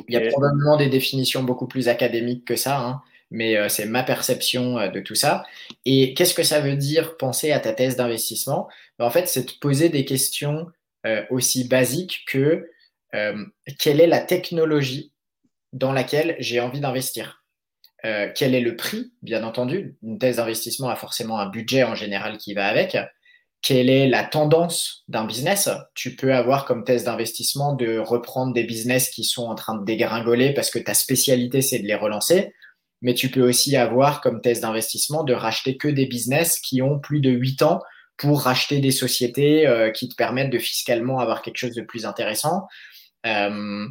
Il y a probablement des définitions beaucoup plus académiques que ça, hein, mais euh, c'est ma perception euh, de tout ça. Et qu'est-ce que ça veut dire penser à ta thèse d'investissement? Ben, En fait, c'est de poser des questions euh, aussi basiques que quelle est la technologie dans laquelle j'ai envie d'investir? Quel est le prix, bien entendu. Une thèse d'investissement a forcément un budget en général qui va avec. Quelle est la tendance d'un business Tu peux avoir comme thèse d'investissement de reprendre des business qui sont en train de dégringoler parce que ta spécialité, c'est de les relancer. Mais tu peux aussi avoir comme thèse d'investissement de racheter que des business qui ont plus de 8 ans pour racheter des sociétés euh, qui te permettent de fiscalement avoir quelque chose de plus intéressant. Euh,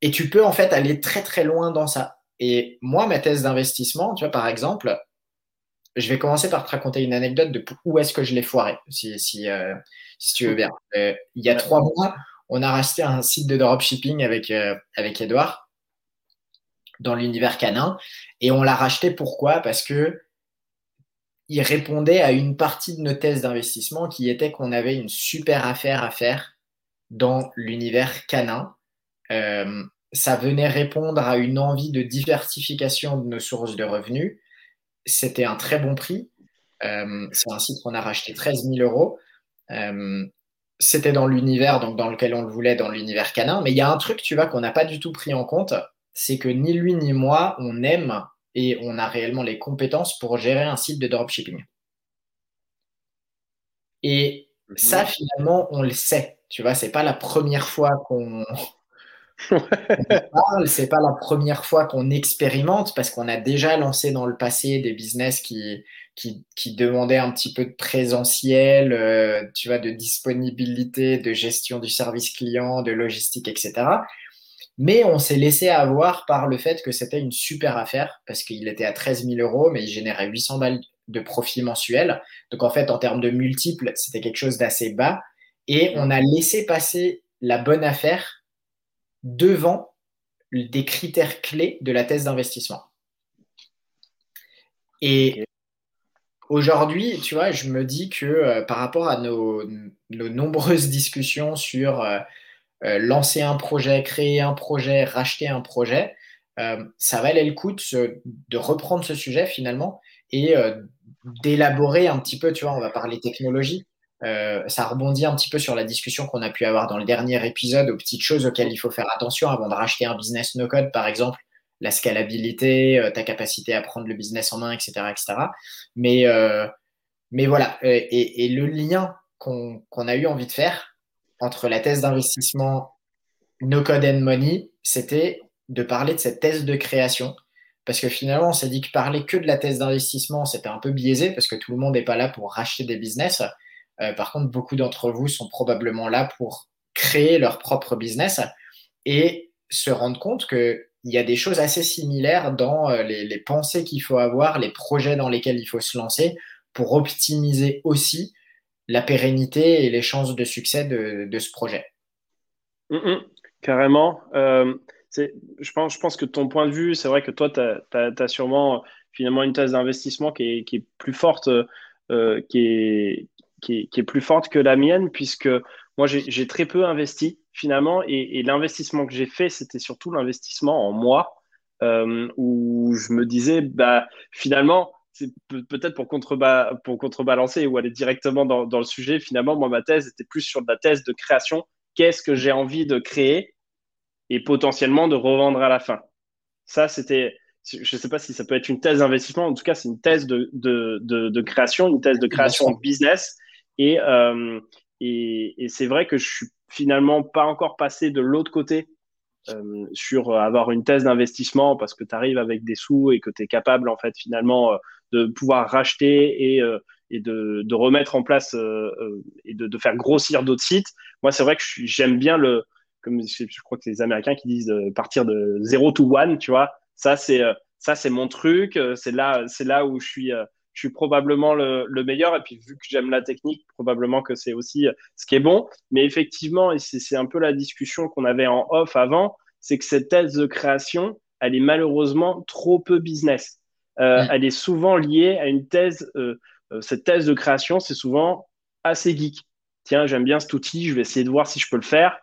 et tu peux en fait aller très très loin dans ça. Et moi, ma thèse d'investissement, tu vois, par exemple, je vais commencer par te raconter une anecdote de où est-ce que je l'ai foiré, si, si, euh, si, tu veux bien. Euh, il y a trois mois, on a racheté un site de dropshipping avec, euh, avec Edouard dans l'univers canin. Et on l'a racheté pourquoi? Parce que il répondait à une partie de nos thèses d'investissement qui était qu'on avait une super affaire à faire dans l'univers canin. Ça venait répondre à une envie de diversification de nos sources de revenus. C'était un très bon prix. Euh, c'est un site qu'on a racheté 13 000 euros. Euh, c'était dans l'univers donc dans lequel on le voulait, dans l'univers canin. Mais il y a un truc, tu vois, qu'on n'a pas du tout pris en compte, c'est que ni lui ni moi, on aime et on a réellement les compétences pour gérer un site de dropshipping. Et mhm. ça, finalement, on le sait. Tu vois, c'est pas la première fois qu'on c'est pas la première fois qu'on expérimente parce qu'on a déjà lancé dans le passé des business qui, qui, demandaient un petit peu de présentiel, euh, tu vois, de disponibilité, de gestion du service client, de logistique, etc. Mais on s'est laissé avoir par le fait que c'était une super affaire parce qu'il était à 13 000 euros, mais il générait 800 balles de profit mensuel. Donc en fait, en termes de multiples, c'était quelque chose d'assez bas. Et on a laissé passer la bonne affaire devant des critères clés de la thèse d'investissement. Et aujourd'hui, tu vois, je me dis que euh, par rapport à nos, nombreuses discussions sur euh, euh, lancer un projet, créer un projet, racheter un projet, ça valait le coup de, de, reprendre ce sujet finalement et d'élaborer un petit peu, tu vois, on va parler technologie, euh, ça rebondit un petit peu sur la discussion qu'on a pu avoir dans le dernier épisode aux petites choses auxquelles il faut faire attention avant de racheter un business no code, par exemple, la scalabilité, euh, ta capacité à prendre le business en main, etc. etc. Euh, mais voilà, et, le lien qu'on a eu envie de faire entre la thèse d'investissement no code and money, c'était de parler de cette thèse de création. Parce que finalement, on s'est dit que parler que de la thèse d'investissement, c'était un peu biaisé parce que tout le monde n'est pas là pour racheter des business. Euh, par contre, beaucoup d'entre vous sont probablement là pour créer leur propre business et se rendre compte qu'il y a des choses assez similaires dans euh, les, pensées qu'il faut avoir, les projets dans lesquels il faut se lancer pour optimiser aussi la pérennité et les chances de succès de, ce projet. Mm, mm. carrément. Euh, je, pense, que ton point de vue, c'est vrai que toi, tu as, sûrement finalement une thèse d'investissement qui est, plus forte, qui, est, qui est, plus forte que la mienne, puisque moi, j'ai très peu investi finalement, et, l'investissement que j'ai fait, c'était surtout l'investissement en moi, euh, où je me disais, bah, finalement, c'est peut-être pour, pour, contrebalancer ou aller directement dans, dans, le sujet, finalement, moi, ma thèse était plus sur de la thèse de création. Qu'est-ce que j'ai envie de créer et potentiellement de revendre à la fin? Ça, c'était je ne sais pas si ça peut être une thèse d'investissement, en tout cas, c'est une thèse de, de, de, création, une thèse de création de business euh, et, et, c'est vrai que je suis finalement pas encore passé de l'autre côté euh, sur avoir une thèse d'investissement parce que tu arrives avec des sous et que tu es capable en fait finalement euh, de pouvoir racheter et, et de, de, remettre en place et de, de, faire grossir d'autres sites. Moi, c'est vrai que j'aime bien le, comme je, crois que c'est les Américains qui disent de partir de zéro to one, tu vois. Ça, c'est ça, c'est mon truc. C'est là, c'est là où je suis je suis probablement le, meilleur. Et puis, vu que j'aime la technique, probablement que c'est aussi ce qui est bon. Mais effectivement, et c'est un peu la discussion qu'on avait en off avant, c'est que cette thèse de création, elle est malheureusement trop peu business. Euh, Elle est souvent liée à une thèse. Euh, euh, cette thèse de création, c'est souvent assez geek. Tiens, j'aime bien cet outil, je vais essayer de voir si je peux le faire.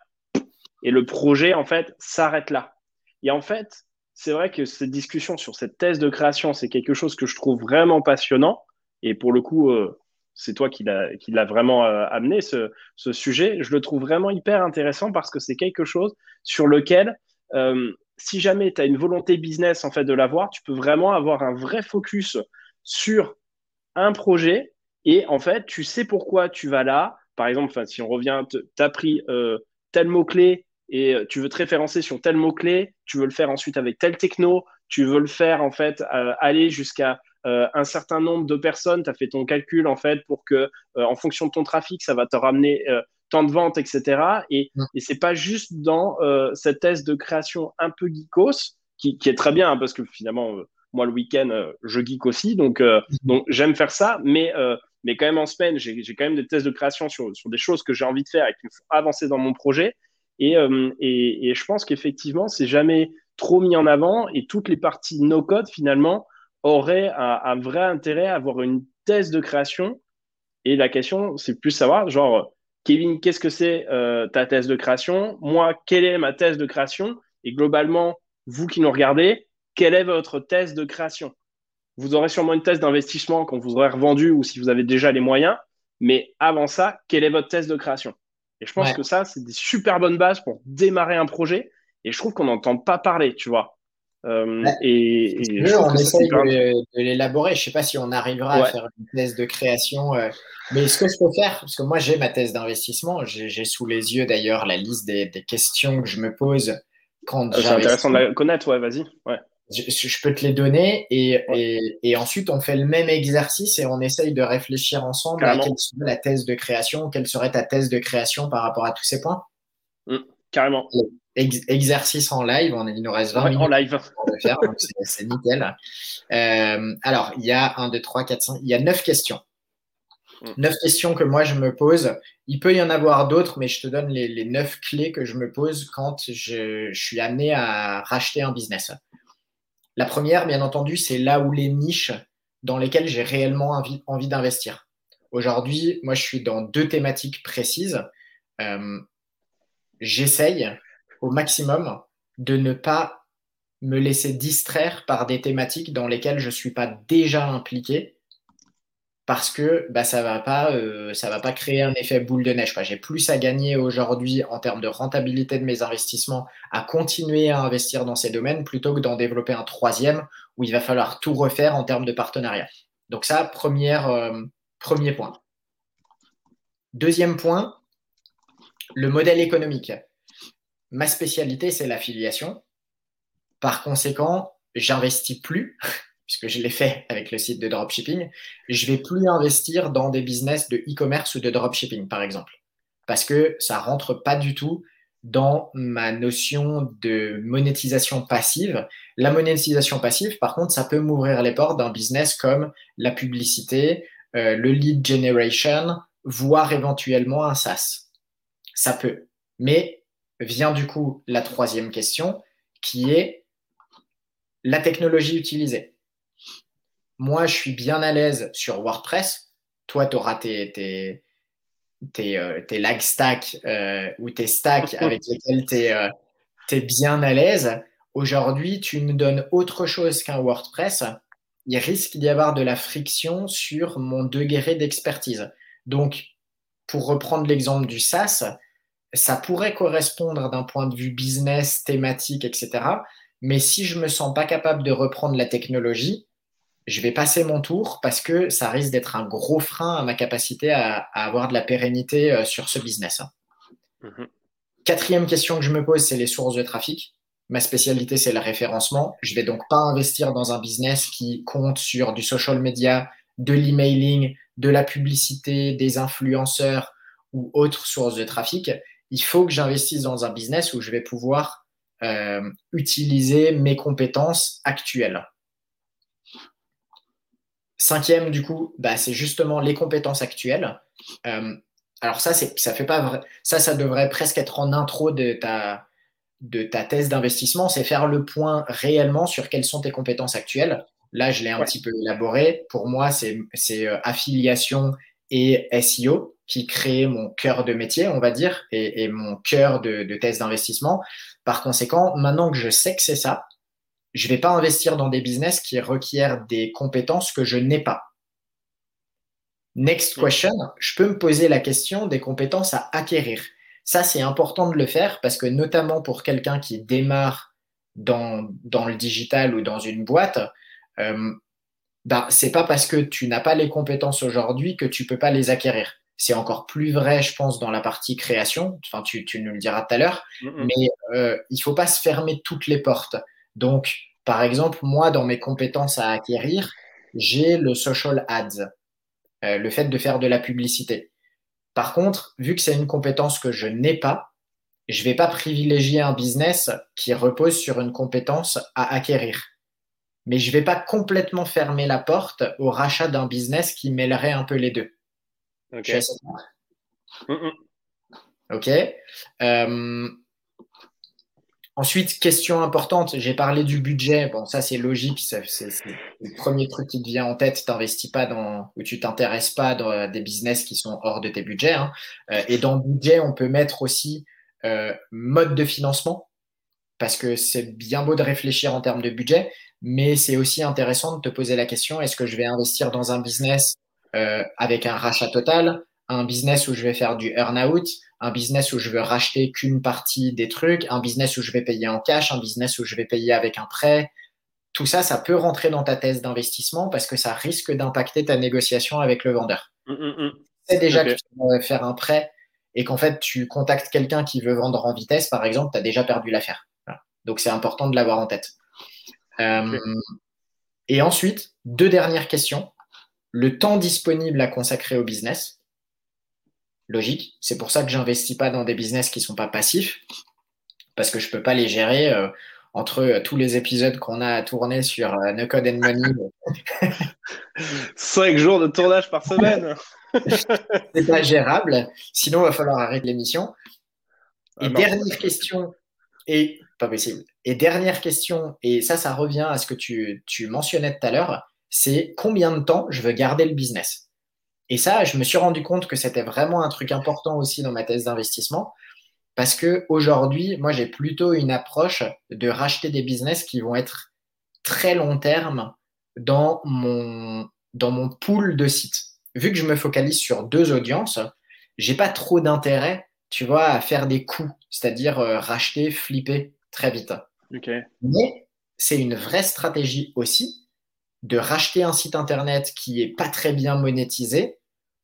Et le projet, en fait, s'arrête là. Et en fait, c'est vrai que cette discussion sur cette thèse de création, c'est quelque chose que je trouve vraiment passionnant. Et pour le coup, euh, c'est toi qui l'as vraiment euh, amené, ce, sujet. Je le trouve vraiment hyper intéressant parce que c'est quelque chose sur lequel, euh, si jamais tu as une volonté business en fait de l'avoir, tu peux vraiment avoir un vrai focus sur un projet et en fait, tu sais pourquoi tu vas là. Par exemple, si on revient, tu as pris tel mot-clé et euh, tu veux te référencer sur tel mot-clé, tu veux le faire ensuite avec tel techno, tu veux le faire en fait euh, aller jusqu'à euh, un certain nombre de personnes, tu as fait ton calcul en fait pour que en fonction de ton trafic, ça va te ramener tant de ventes, etc. Et, et c'est pas juste dans cette thèse de création un peu geekos, qui, qui est très bien, hein, parce que finalement, moi le week-end, je geek aussi, donc, mm. donc j'aime faire ça, mais mais quand même en semaine, j'ai quand même des tests de création sur, sur des choses que j'ai envie de faire et qui me font avancer dans mon projet. Euh, et, et, je pense qu'effectivement, c'est jamais trop mis en avant et toutes les parties no-code, finalement, auraient un, vrai intérêt à avoir une thèse de création. Et la question, c'est plus savoir, genre, Kevin, qu'est-ce que c'est euh, ta thèse de création? Moi, quelle est ma thèse de création? Et globalement, vous qui nous regardez, quelle est votre thèse de création? Vous aurez sûrement une thèse d'investissement quand vous aurez revendu ou si vous avez déjà les moyens. Mais avant ça, quelle est votre thèse de création? Et je pense que ça, c'est des super bonnes bases pour démarrer un projet. Et je trouve qu'on n'entend pas parler, tu vois. Euh, et, on essaye de, l'élaborer. Je ne sais pas si on arrivera à faire une thèse de création. Euh, mais ce que je peux faire, parce que moi j'ai ma thèse d'investissement, j'ai sous les yeux d'ailleurs la liste des, questions que je me pose quand euh, C'est intéressant de la connaître, ouais, vas-y. Ouais. Je, peux te les donner et, et, ensuite on fait le même exercice et on essaye de réfléchir ensemble à quelle serait la thèse de création, quelle serait ta thèse de création par rapport à tous ces points. Mmh, carrément exercice en live. On, il nous reste 20 minutes en live. pour le faire, <laughs> c'est nickel. Euh, alors, il y a 1, 2, 3, 4, 5, il y a 9 questions. 9 mm. questions que moi je me pose. Il peut y en avoir d'autres, mais je te donne les, les 9 clés que je me pose quand je, je, suis amené à racheter un business. La première, bien entendu, c'est là où les niches dans lesquelles j'ai réellement envie, d'investir. Aujourd'hui, moi, je suis dans deux thématiques précises. Euh, J'essaye au maximum de ne pas me laisser distraire par des thématiques dans lesquelles je ne suis pas déjà impliqué parce que bah, ça ne va, pas, euh, va pas créer un effet boule de neige. J'ai plus à gagner aujourd'hui en termes de rentabilité de mes investissements à continuer à investir dans ces domaines plutôt que d'en développer un troisième où il va falloir tout refaire en termes de partenariat. Donc ça, première, euh, premier point. Deuxième point, le modèle économique ma spécialité, c'est l'affiliation. Par conséquent, j'investis plus, puisque je l'ai fait avec le site de dropshipping, je vais plus investir dans des business de e-commerce ou de dropshipping, par exemple, parce que ça rentre pas du tout dans ma notion de monétisation passive. La monétisation passive, par contre, ça peut m'ouvrir les portes d'un business comme la publicité, euh, le lead generation, voire éventuellement un SaaS. Ça peut. Mais vient du coup la troisième question qui est la technologie utilisée. Moi, je suis bien à l'aise sur WordPress. Toi, tu auras tes, tes, tes, euh, lag stacks euh, ou tes stacks <laughs> avec lesquels tu es, euh, bien à l'aise. Aujourd'hui, tu me donnes autre chose qu'un WordPress. Il risque d'y avoir de la friction sur mon degré d'expertise. Donc, pour reprendre l'exemple du SaaS, ça pourrait correspondre d'un point de vue business, thématique, etc. Mais si je me sens pas capable de reprendre la technologie, je vais passer mon tour parce que ça risque d'être un gros frein à ma capacité à, avoir de la pérennité euh, sur ce business. Mhm. Quatrième question que je me pose, c'est les sources de trafic. Ma spécialité, c'est le référencement. Je vais donc pas investir dans un business qui compte sur du social media, de l'emailing, de la publicité, des influenceurs ou autres sources de trafic il faut que j'investisse dans un business où je vais pouvoir euh, utiliser mes compétences actuelles. Cinquième, du coup, bah, c'est justement les compétences actuelles. Euh, alors ça, ça fait pas ça, ça devrait presque être en intro de ta, de ta thèse d'investissement, c'est faire le point réellement sur quelles sont tes compétences actuelles. Là, je l'ai un petit peu élaboré. Pour moi, c'est, c'est euh, affiliation et SEO qui crée mon cœur de métier, on va dire, et, mon cœur de, de thèse d'investissement. Par conséquent, maintenant que je sais que c'est ça, je ne vais pas investir dans des business qui requièrent des compétences que je n'ai pas. Next question, je peux me poser la question des compétences à acquérir. Ça, c'est important de le faire parce que notamment pour quelqu'un qui démarre dans, dans, le digital ou dans une boîte, euh, ben, c'est pas parce que tu n'as pas les compétences aujourd'hui que tu peux pas les acquérir. C'est encore plus vrai, je pense, dans la partie création. Enfin, tu, tu nous le diras tout à l'heure. Mais euh, il faut pas se fermer toutes les portes. Donc, par exemple, moi, dans mes compétences à acquérir, j'ai le social ads, euh, le fait de faire de la publicité. Par contre, vu que c'est une compétence que je n'ai pas, je vais pas privilégier un business qui repose sur une compétence à acquérir. Mais je vais pas complètement fermer la porte au rachat d'un business qui mêlerait un peu les deux. Ok. Ok. Euh, Ensuite, question importante, j'ai parlé du budget. Bon, ça c'est logique, c'est le premier truc qui te vient en tête. T'investis pas dans ou tu t'intéresses pas dans des business qui sont hors de tes budgets. Hein. Euh, et dans le budget, on peut mettre aussi euh, mode de financement parce que c'est bien beau de réfléchir en termes de budget, mais c'est aussi intéressant de te poser la question est-ce que je vais investir dans un business euh, avec un rachat total, un business où je vais faire du earn-out, un business où je veux racheter qu'une partie des trucs, un business où je vais payer en cash, un business où je vais payer avec un prêt. Tout ça, ça peut rentrer dans ta thèse d'investissement parce que ça risque d'impacter ta négociation avec le vendeur. C'est mm, mm, mm. déjà que tu vas faire un prêt et qu'en fait, tu contactes quelqu'un qui veut vendre en vitesse, par exemple, tu as déjà perdu l'affaire. Donc, c'est important de l'avoir en tête. Euh, et ensuite, deux dernières questions. Le temps disponible à consacrer au business logique. C'est pour ça que j'investis pas dans des business qui sont pas passifs, parce que je peux pas les gérer euh, entre euh, tous les épisodes qu'on a à tourner sur euh, No Code and Money. <laughs> Cinq jours de tournage par semaine. <laughs> c'est pas gérable. Sinon, il va falloir arrêter l'émission. Et ah dernière question, et pas possible. Et dernière question, et ça, ça revient à ce que tu, tu mentionnais tout à l'heure, c'est combien de temps je veux garder le business? Et ça, je me suis rendu compte que c'était vraiment un truc important aussi dans ma thèse d'investissement. Parce que aujourd'hui, moi, j'ai plutôt une approche de racheter des business qui vont être très long terme dans mon, dans mon pool de sites. Vu que je me focalise sur deux audiences, j'ai pas trop d'intérêt, tu vois, à faire des coups, c'est-à-dire euh, racheter, flipper très vite. Mais c'est une vraie stratégie aussi de racheter un site internet qui est pas très bien monétisé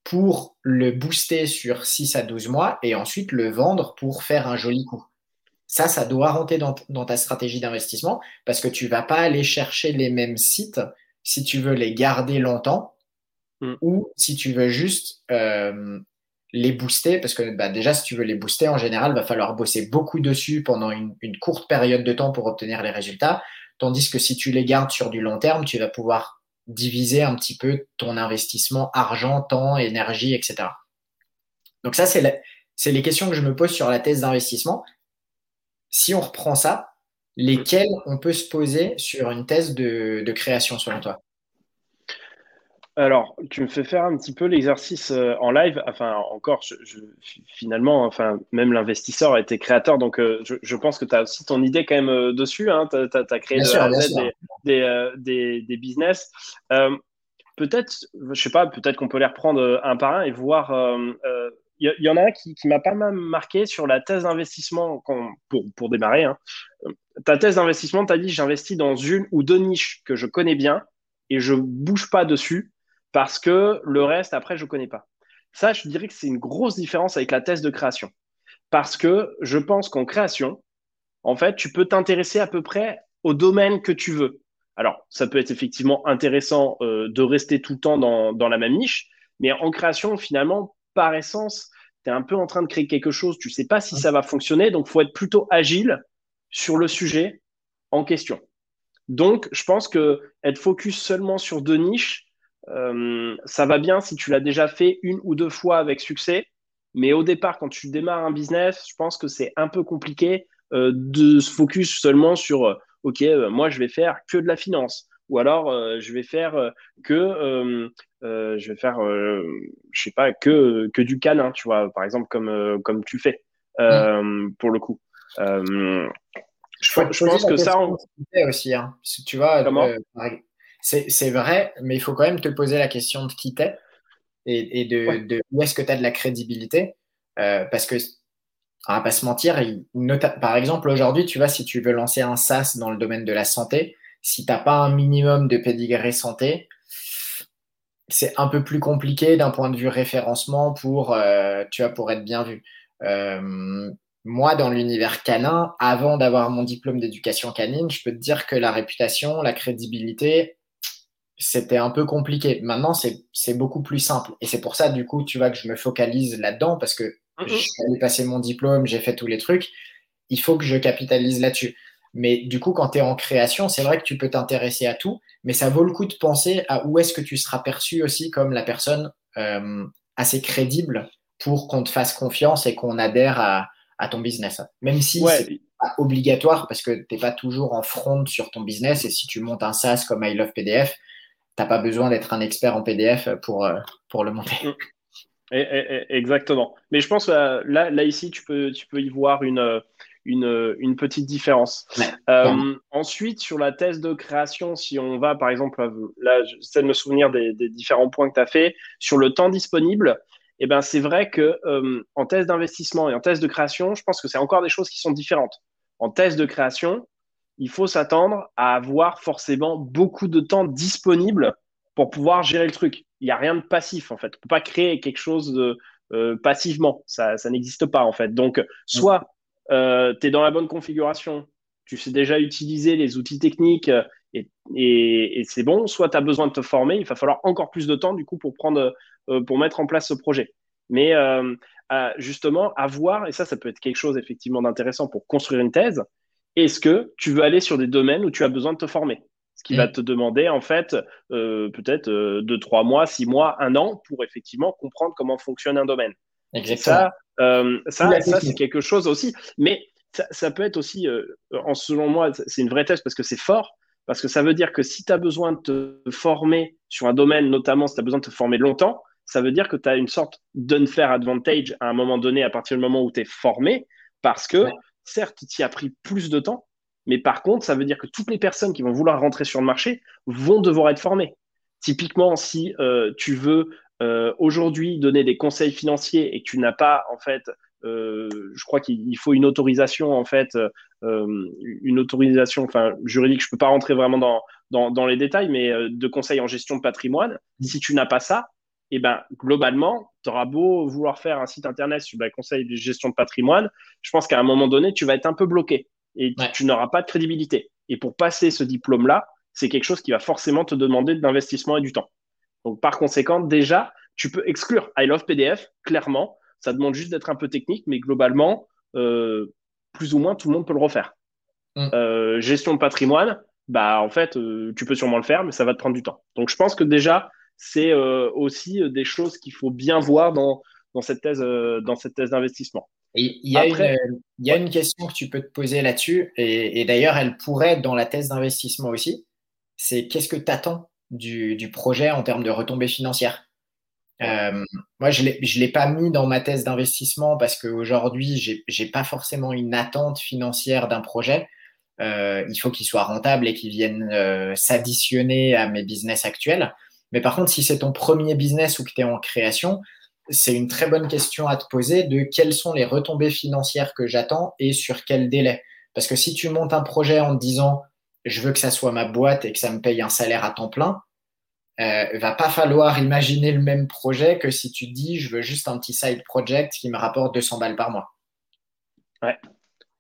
pour le booster sur 6 à 12 mois et ensuite le vendre pour faire un joli coup. Ça, ça doit rentrer dans, ta stratégie d'investissement parce que tu vas pas aller chercher les mêmes sites si tu veux les garder longtemps mm. ou si tu veux juste euh, les booster parce que bah, déjà, si tu veux les booster, en général, il va falloir bosser beaucoup dessus pendant une courte période de temps pour obtenir les résultats. Tandis que si tu les gardes sur du long terme, tu vas pouvoir diviser un petit peu ton investissement argent, temps, énergie, etc. Donc ça, c'est les questions que je me pose sur la thèse d'investissement. Si on reprend ça, lesquelles on peut se poser sur une thèse de création selon toi? Alors, tu me fais faire un petit peu l'exercice euh, en live. Enfin, encore, finalement, enfin, même l'investisseur a été créateur, donc euh, je, pense que tu as aussi ton idée quand même euh, dessus. Hein. Tu as, créé des, business. peut-être, je sais pas, peut-être qu'on peut les reprendre un par un et voir. Il y, en a un qui, m'a pas mal marqué sur la thèse d'investissement pour, pour démarrer. Hein. Ta thèse d'investissement, tu as dit j'investis dans une ou deux niches que je connais bien et je bouge pas dessus parce que le reste, après, je ne connais pas. Ça, je dirais que c'est une grosse différence avec la thèse de création. Parce que je pense qu'en création, en fait, tu peux t'intéresser à peu près au domaine que tu veux. Alors, ça peut être effectivement intéressant euh, de rester tout le temps dans, la même niche, mais en création, finalement, par essence, tu es un peu en train de créer quelque chose, tu ne sais pas si ça va fonctionner, donc il faut être plutôt agile sur le sujet en question. Donc, je pense que être focus seulement sur deux niches, euh, ça va bien si tu l'as déjà fait une ou deux fois avec succès. Mais au départ, quand tu démarres un business, je pense que c'est un peu compliqué euh, de se focus seulement sur euh, OK, moi je vais faire que de la finance. Ou alors je vais faire que je vais faire je sais pas que que du canin, tu vois, par exemple comme comme tu fais mm. pour le coup. je, je pense que ça on... aussi, hein. tu vois. Comment? C'est vrai, mais il faut quand même te poser la question de qui t'es et, de, où est-ce que tu as de la crédibilité. Euh, parce que, on va pas se mentir, par exemple, aujourd'hui, tu vois, si tu veux lancer un SaaS dans le domaine de la santé, si tu n'as pas un minimum de pédigré santé, c'est un peu plus compliqué d'un point de vue référencement pour, euh, tu vois, pour être bien vu. Euh, moi, dans l'univers canin, avant d'avoir mon diplôme d'éducation canine, je peux te dire que la réputation, la crédibilité, c'était un peu compliqué. Maintenant, c'est beaucoup plus simple. Et c'est pour ça, du coup, tu vois, que je me focalise là-dedans parce que j'ai passé mon diplôme, j'ai fait tous les trucs. Il faut que je capitalise là-dessus. Mais du coup, quand tu es en création, c'est vrai que tu peux t'intéresser à tout, mais ça vaut le coup de penser à où est-ce que tu seras perçu aussi comme la personne euh, assez crédible pour qu'on te fasse confiance et qu'on adhère à, ton business. Même si c'est pas obligatoire parce que tu n'es pas toujours en front sur ton business. Et si tu montes un SaaS comme I Love PDF, tu n'as pas besoin d'être un expert en PDF pour, euh, pour le monter. Mm. exactement. Mais je pense que euh, là, là ici, tu peux, tu peux y voir une, une, une petite différence. Euh, ensuite, sur la thèse de création, si on va, par exemple, là, j'essaie de me souvenir des, des différents points que tu as fait, sur le temps disponible, eh ben, c'est vrai que euh, en thèse d'investissement et en thèse de création, je pense que c'est encore des choses qui sont différentes. En thèse de création, il faut s'attendre à avoir forcément beaucoup de temps disponible pour pouvoir gérer le truc. Il n'y a rien de passif en fait. On ne peut pas créer quelque chose euh, passivement. Ça, n'existe pas en fait. Donc, soit euh, tu es dans la bonne configuration, tu sais déjà utiliser les outils techniques et, et, c'est bon, soit tu as besoin de te former, il va falloir encore plus de temps du coup pour euh, pour mettre en place ce projet. Mais euh, justement, avoir, et ça, ça peut être quelque chose effectivement d'intéressant pour construire une thèse, est-ce que tu veux aller sur des domaines où tu as besoin de te former? Ce qui va mm. te demander en fait euh, peut-être deux, trois mois, six mois, un an pour effectivement comprendre comment fonctionne un domaine. Exactement. Ça, ça, c'est quelque chose aussi. Mais ça, peut être aussi, en selon moi, c'est une vraie thèse parce que c'est fort. Parce que ça veut dire que si tu as besoin de te former sur un domaine, notamment si tu as besoin de te former longtemps, ça veut dire que tu as une sorte d'unfair advantage à un moment donné, à partir du moment où tu es formé, parce que certes, tu as pris plus de temps, mais par contre, ça veut dire que toutes les personnes qui vont vouloir rentrer sur le marché vont devoir être formées. Typiquement, si euh, tu veux euh, aujourd'hui donner des conseils financiers et que tu n'as pas, en fait, euh, je crois qu'il faut une autorisation, en fait, une autorisation enfin, juridique, je ne peux pas rentrer vraiment dans, dans, dans les détails, mais de conseils en gestion de patrimoine. Mmh. Si tu n'as pas ça, et eh ben globalement, tu auras beau vouloir faire un site internet sur le conseil de gestion de patrimoine, je pense qu'à un moment donné, tu vas être un peu bloqué et tu n'auras pas de crédibilité. Et pour passer ce diplôme-là, c'est quelque chose qui va forcément te demander de l'investissement et du temps. Donc par conséquent, déjà, tu peux exclure I Love PDF, clairement. Ça demande juste d'être un peu technique, mais globalement, euh, plus ou moins, tout le monde peut le refaire. Mm. Euh, gestion de patrimoine, bah en fait, euh, tu peux sûrement le faire, mais ça va te prendre du temps. Donc je pense que déjà, c'est euh, aussi euh, des choses qu'il faut bien voir dans, dans cette thèse euh, dans cette thèse d'investissement. Il y, a une, il y a une question que tu peux te poser là-dessus, et, d'ailleurs, elle pourrait être dans la thèse d'investissement aussi. C'est qu'est-ce que tu attends du, du, projet en termes de retombées financières? Moi, je ne l'ai pas mis dans ma thèse d'investissement parce qu'aujourd'hui, je n'ai pas forcément une attente financière d'un projet. il faut qu'il soit rentable et qu'il vienne s'additionner à mes business actuels. Mais par contre, si c'est ton premier business ou que tu es en création, c'est une très bonne question à te poser de quelles sont les retombées financières que j'attends et sur quel délai. Parce que si tu montes un projet en te disant je veux que ça soit ma boîte et que ça me paye un salaire à temps plein, euh, va pas falloir imaginer le même projet que si tu dis je veux juste un petit side project qui me rapporte 200 balles par mois. Ouais.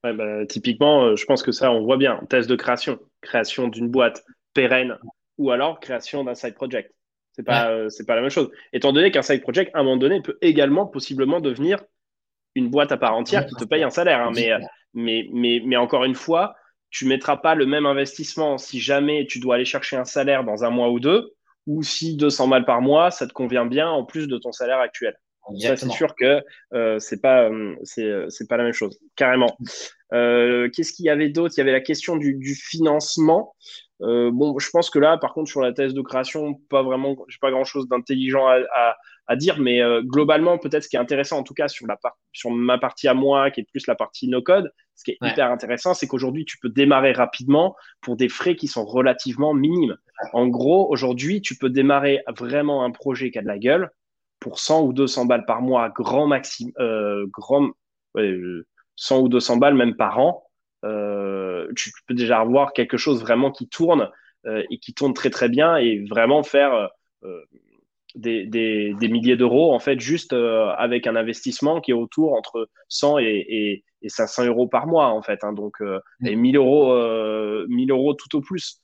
Bah, typiquement, euh, je pense que ça, on voit bien. Test de création, création d'une boîte pérenne ou alors création d'un side project. C'est pas, euh, c'est pas la même chose. Étant donné qu'un side project, à un moment donné, peut également possiblement devenir une boîte à part entière qui te paye un salaire. Hein. mais, mais, mais, mais encore une fois, tu mettras pas le même investissement si jamais tu dois aller chercher un salaire dans un mois ou deux, ou si 200 balles par mois, ça te convient bien en plus de ton salaire actuel. Ça, c'est sûr que euh, c'est pas, euh, c'est, pas la même chose, carrément. qu'est-ce qu'il y avait d'autre? Il y avait la question du, du financement. Euh, bon, je pense que là, par contre, sur la thèse de création, pas vraiment, j'ai pas grand chose d'intelligent à, à, dire, mais euh, globalement, peut-être ce qui est intéressant, en tout cas sur, la sur ma partie à moi, qui est plus la partie no code, ce qui est hyper intéressant, c'est qu'aujourd'hui, tu peux démarrer rapidement pour des frais qui sont relativement minimes. En gros, aujourd'hui, tu peux démarrer vraiment un projet qui a de la gueule pour 100 ou 200 balles par mois, grand maximum, euh, grand, 100 ou 200 balles même par an. Euh, tu peux déjà avoir quelque chose vraiment qui tourne euh, et qui tourne très très bien et vraiment faire euh, des, des, des, milliers d'euros en fait juste avec un investissement qui est autour entre 100 et, et, et 500 euros par mois en fait hein, donc et 1000 euros 1000 euros tout au plus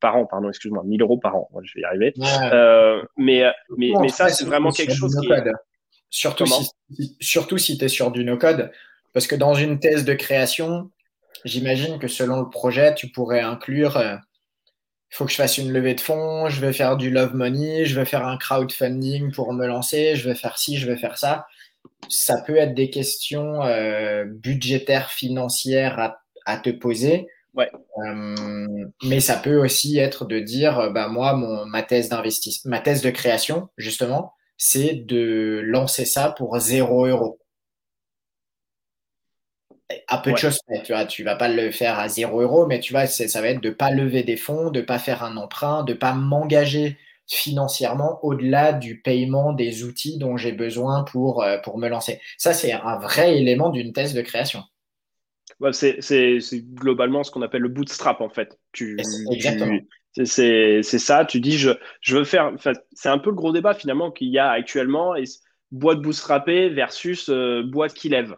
par an pardon excuse-moi 1000 euros par an. Je vais y arriver. Mais mais, mais ça c'est vraiment quelque chose qui surtout si, surtout si tu es sur du no code parce que dans une thèse de création, j'imagine que selon le projet, tu pourrais inclure il euh, faut que je fasse une levée de fonds, je vais faire du love money, je vais faire un crowdfunding pour me lancer, je vais faire ci, je vais faire ça. ça peut être des questions euh, budgétaires, financières à, te poser. Ouais. mais ça peut aussi être de dire, bah, moi, mon, ma thèse d'investissement, ma thèse de création, justement, c'est de lancer ça pour 0 euros à peu de choses Tu vois, tu vas pas le faire à 0 euros, mais tu vois, ça va être de pas lever des fonds, de pas faire un emprunt, de pas m'engager financièrement au-delà du paiement des outils dont j'ai besoin pour, euh, pour me lancer. Ça, c'est un vrai élément d'une thèse de création. c'est globalement ce qu'on appelle le bootstrap, en fait. Tu, Exactement. C'est ça, tu dis, je, je veux faire. C'est un peu le gros débat finalement qu'il y a actuellement, et boîte bootstrapée versus euh, boîte qui lève.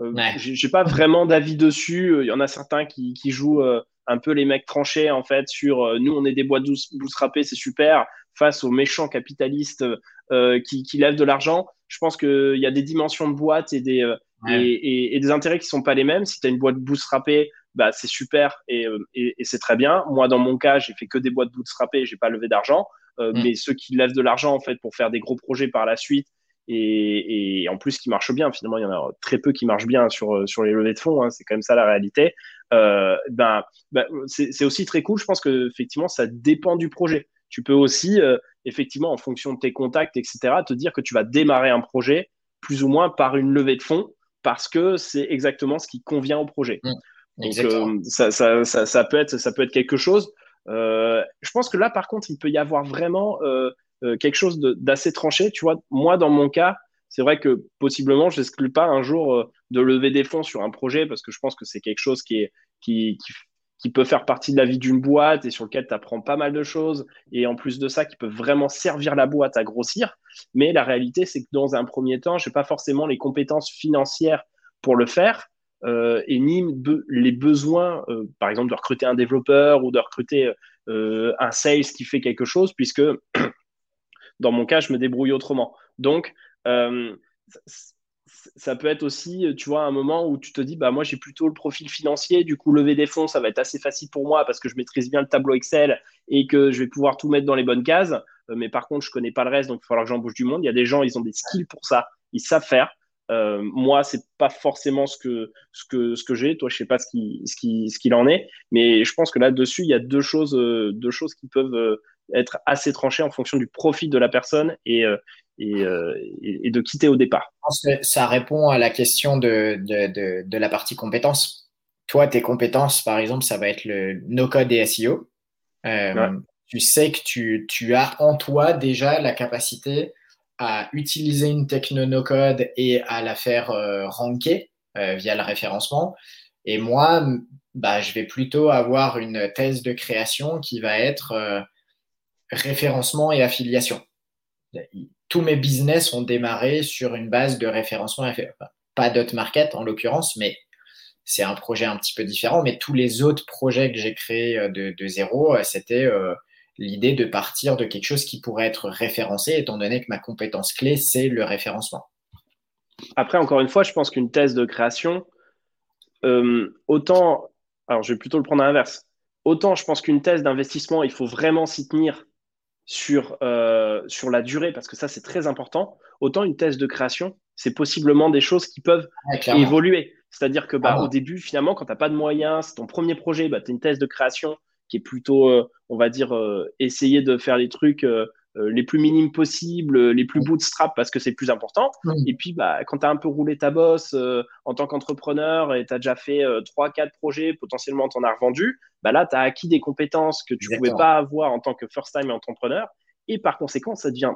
Euh, j'ai pas vraiment d'avis dessus. Il y en a certains qui, qui jouent euh, un peu les mecs tranchés en fait sur euh, nous on est des boîtes bootstrappées, c'est super face aux méchants capitalistes qui, qui lèvent de l'argent. Je pense qu'il y a des dimensions de boîte et des et, et, des intérêts qui sont pas les mêmes. Si tu as une boîte bootstrappée, bah c'est super et, et, c'est très bien. Moi dans mon cas, j'ai fait que des boîtes bootstrappées, j'ai pas levé d'argent. Mm. Mais ceux qui lèvent de l'argent en fait pour faire des gros projets par la suite et, et, en plus qui marche bien. Finalement, il y en a très peu qui marchent bien sur, sur les levées de fonds, hein, c'est quand même ça la réalité. Euh, ben, ben c'est aussi très cool. Je pense que effectivement, ça dépend du projet. Tu peux aussi, euh, effectivement, en fonction de tes contacts, etc., te dire que tu vas démarrer un projet plus ou moins par une levée de fonds parce que c'est exactement ce qui convient au projet. Mmh, Donc, euh, ça, ça, ça, ça, peut être, ça peut être quelque chose. Euh, je pense que là, par contre, il peut y avoir vraiment euh, quelque chose d'assez tranché. Tu vois, moi, dans mon cas, c'est vrai que possiblement, je n'exclus pas un jour euh, de lever des fonds sur un projet parce que je pense que c'est quelque chose qui, est, qui, qui, peut faire partie de la vie d'une boîte et sur lequel tu apprends pas mal de choses et en plus de ça, qui peut vraiment servir la boîte à grossir. Mais la réalité, c'est que dans un premier temps, je n'ai pas forcément les compétences financières pour le faire. Euh, et ni les besoins, par exemple, de recruter un développeur ou de recruter un sales qui fait quelque chose, puisque <clears throat> Dans mon cas, je me débrouille autrement. Donc, euh, ça peut être aussi, tu vois, un moment où tu te dis, bah moi j'ai plutôt le profil financier, du coup lever des fonds, ça va être assez facile pour moi parce que je maîtrise bien le tableau Excel et que je vais pouvoir tout mettre dans les bonnes cases. Euh, mais par contre, je connais pas le reste, donc il va falloir que j'embauche du monde. Il y a des gens, ils ont des skills pour ça, ils savent faire. Euh, moi, c'est pas forcément ce que ce que ce que j'ai. Toi, je sais pas ce qui ce qui ce qu'il en est, mais je pense que là-dessus, il y a deux choses deux choses qui peuvent être assez tranché en fonction du profit de la personne et, euh, euh, et, et, de quitter au départ. Ça répond à la question de, de, de, la partie compétences. Toi, tes compétences, par exemple, ça va être le no-code et SEO. Euh, tu sais que tu, tu, as en toi déjà la capacité à utiliser une techno no-code et à la faire ranker via le référencement. Et moi, bah, je vais plutôt avoir une thèse de création qui va être référencement et affiliation. Tous mes business ont démarré sur une base de référencement, pas market en l'occurrence, mais c'est un projet un petit peu différent. Mais tous les autres projets que j'ai créés euh, de, zéro, euh, c'était euh, l'idée de partir de quelque chose qui pourrait être référencé, étant donné que ma compétence clé, c'est le référencement. Après, encore une fois, je pense qu'une thèse de création, autant, alors je vais plutôt le prendre à l'inverse, autant je pense qu'une thèse d'investissement, il faut vraiment s'y tenir sur, euh, sur la durée, parce que ça, c'est très important, autant une thèse de création, c'est possiblement des choses qui peuvent évoluer. C'est-à-dire que bah, au début, finalement, quand tu n'as pas de moyens, c'est ton premier projet, bah, tu as une thèse de création qui est plutôt, euh, on va dire, euh, essayer de faire les trucs euh, les plus minimes possibles, les plus bootstrap parce que c'est plus important. Et puis, bah, quand tu as un peu roulé ta bosse euh, en tant qu'entrepreneur et tu as déjà fait euh, trois, 3-4 projets, potentiellement tu en as revendu, bah là, tu as acquis des compétences que tu ne pouvais pas avoir en tant que first-time entrepreneur. Et par conséquent, ça devient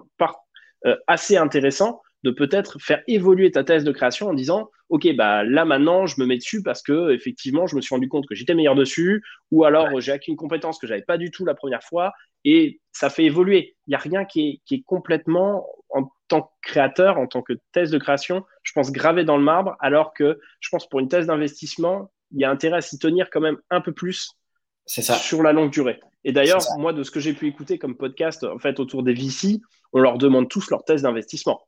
assez intéressant de peut-être faire évoluer ta thèse de création en disant ok bah là maintenant je me mets dessus parce que effectivement je me suis rendu compte que j'étais meilleur dessus. Ou alors j'ai acquis une compétence que j'avais pas du tout la première fois et ça fait évoluer. Il n'y a rien qui est, complètement en tant que créateur en tant que thèse de création je pense gravé dans le marbre. Alors que je pense pour une thèse d'investissement il y a intérêt à s'y tenir quand même un peu plus ça. sur la longue durée. Et d'ailleurs moi de ce que j'ai pu écouter comme podcast en fait autour des VC on leur demande tous leur thèse d'investissement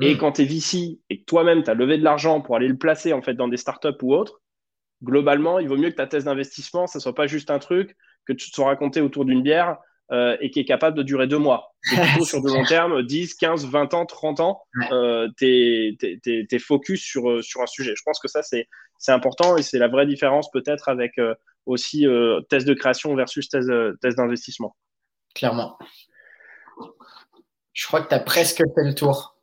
et hmm. quand tu es VC et que toi-même, tu as levé de l'argent pour aller le placer en fait dans des startups ou autres, globalement, il vaut mieux que ta thèse d'investissement, ça soit pas juste un truc que tu te sois raconté autour d'une bière et qui est capable de durer deux mois. <laughs> plutôt sur de long terme, 10, 15, 20 ans, 30 ans, tu es, focus sur, sur un sujet. Je pense que ça, c'est important et c'est la vraie différence peut-être avec aussi test de création versus test, test d'investissement. Clairement. Je crois que tu as presque fait le tour.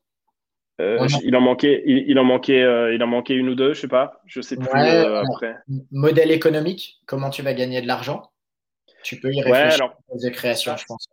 Euh, il en manquait, il, en manquait, euh, il en manquait une ou deux, je sais pas, je sais plus euh, après. Modèle économique, comment tu vas gagner de l'argent? Tu peux y réfléchir ouais, alors, création, je pense.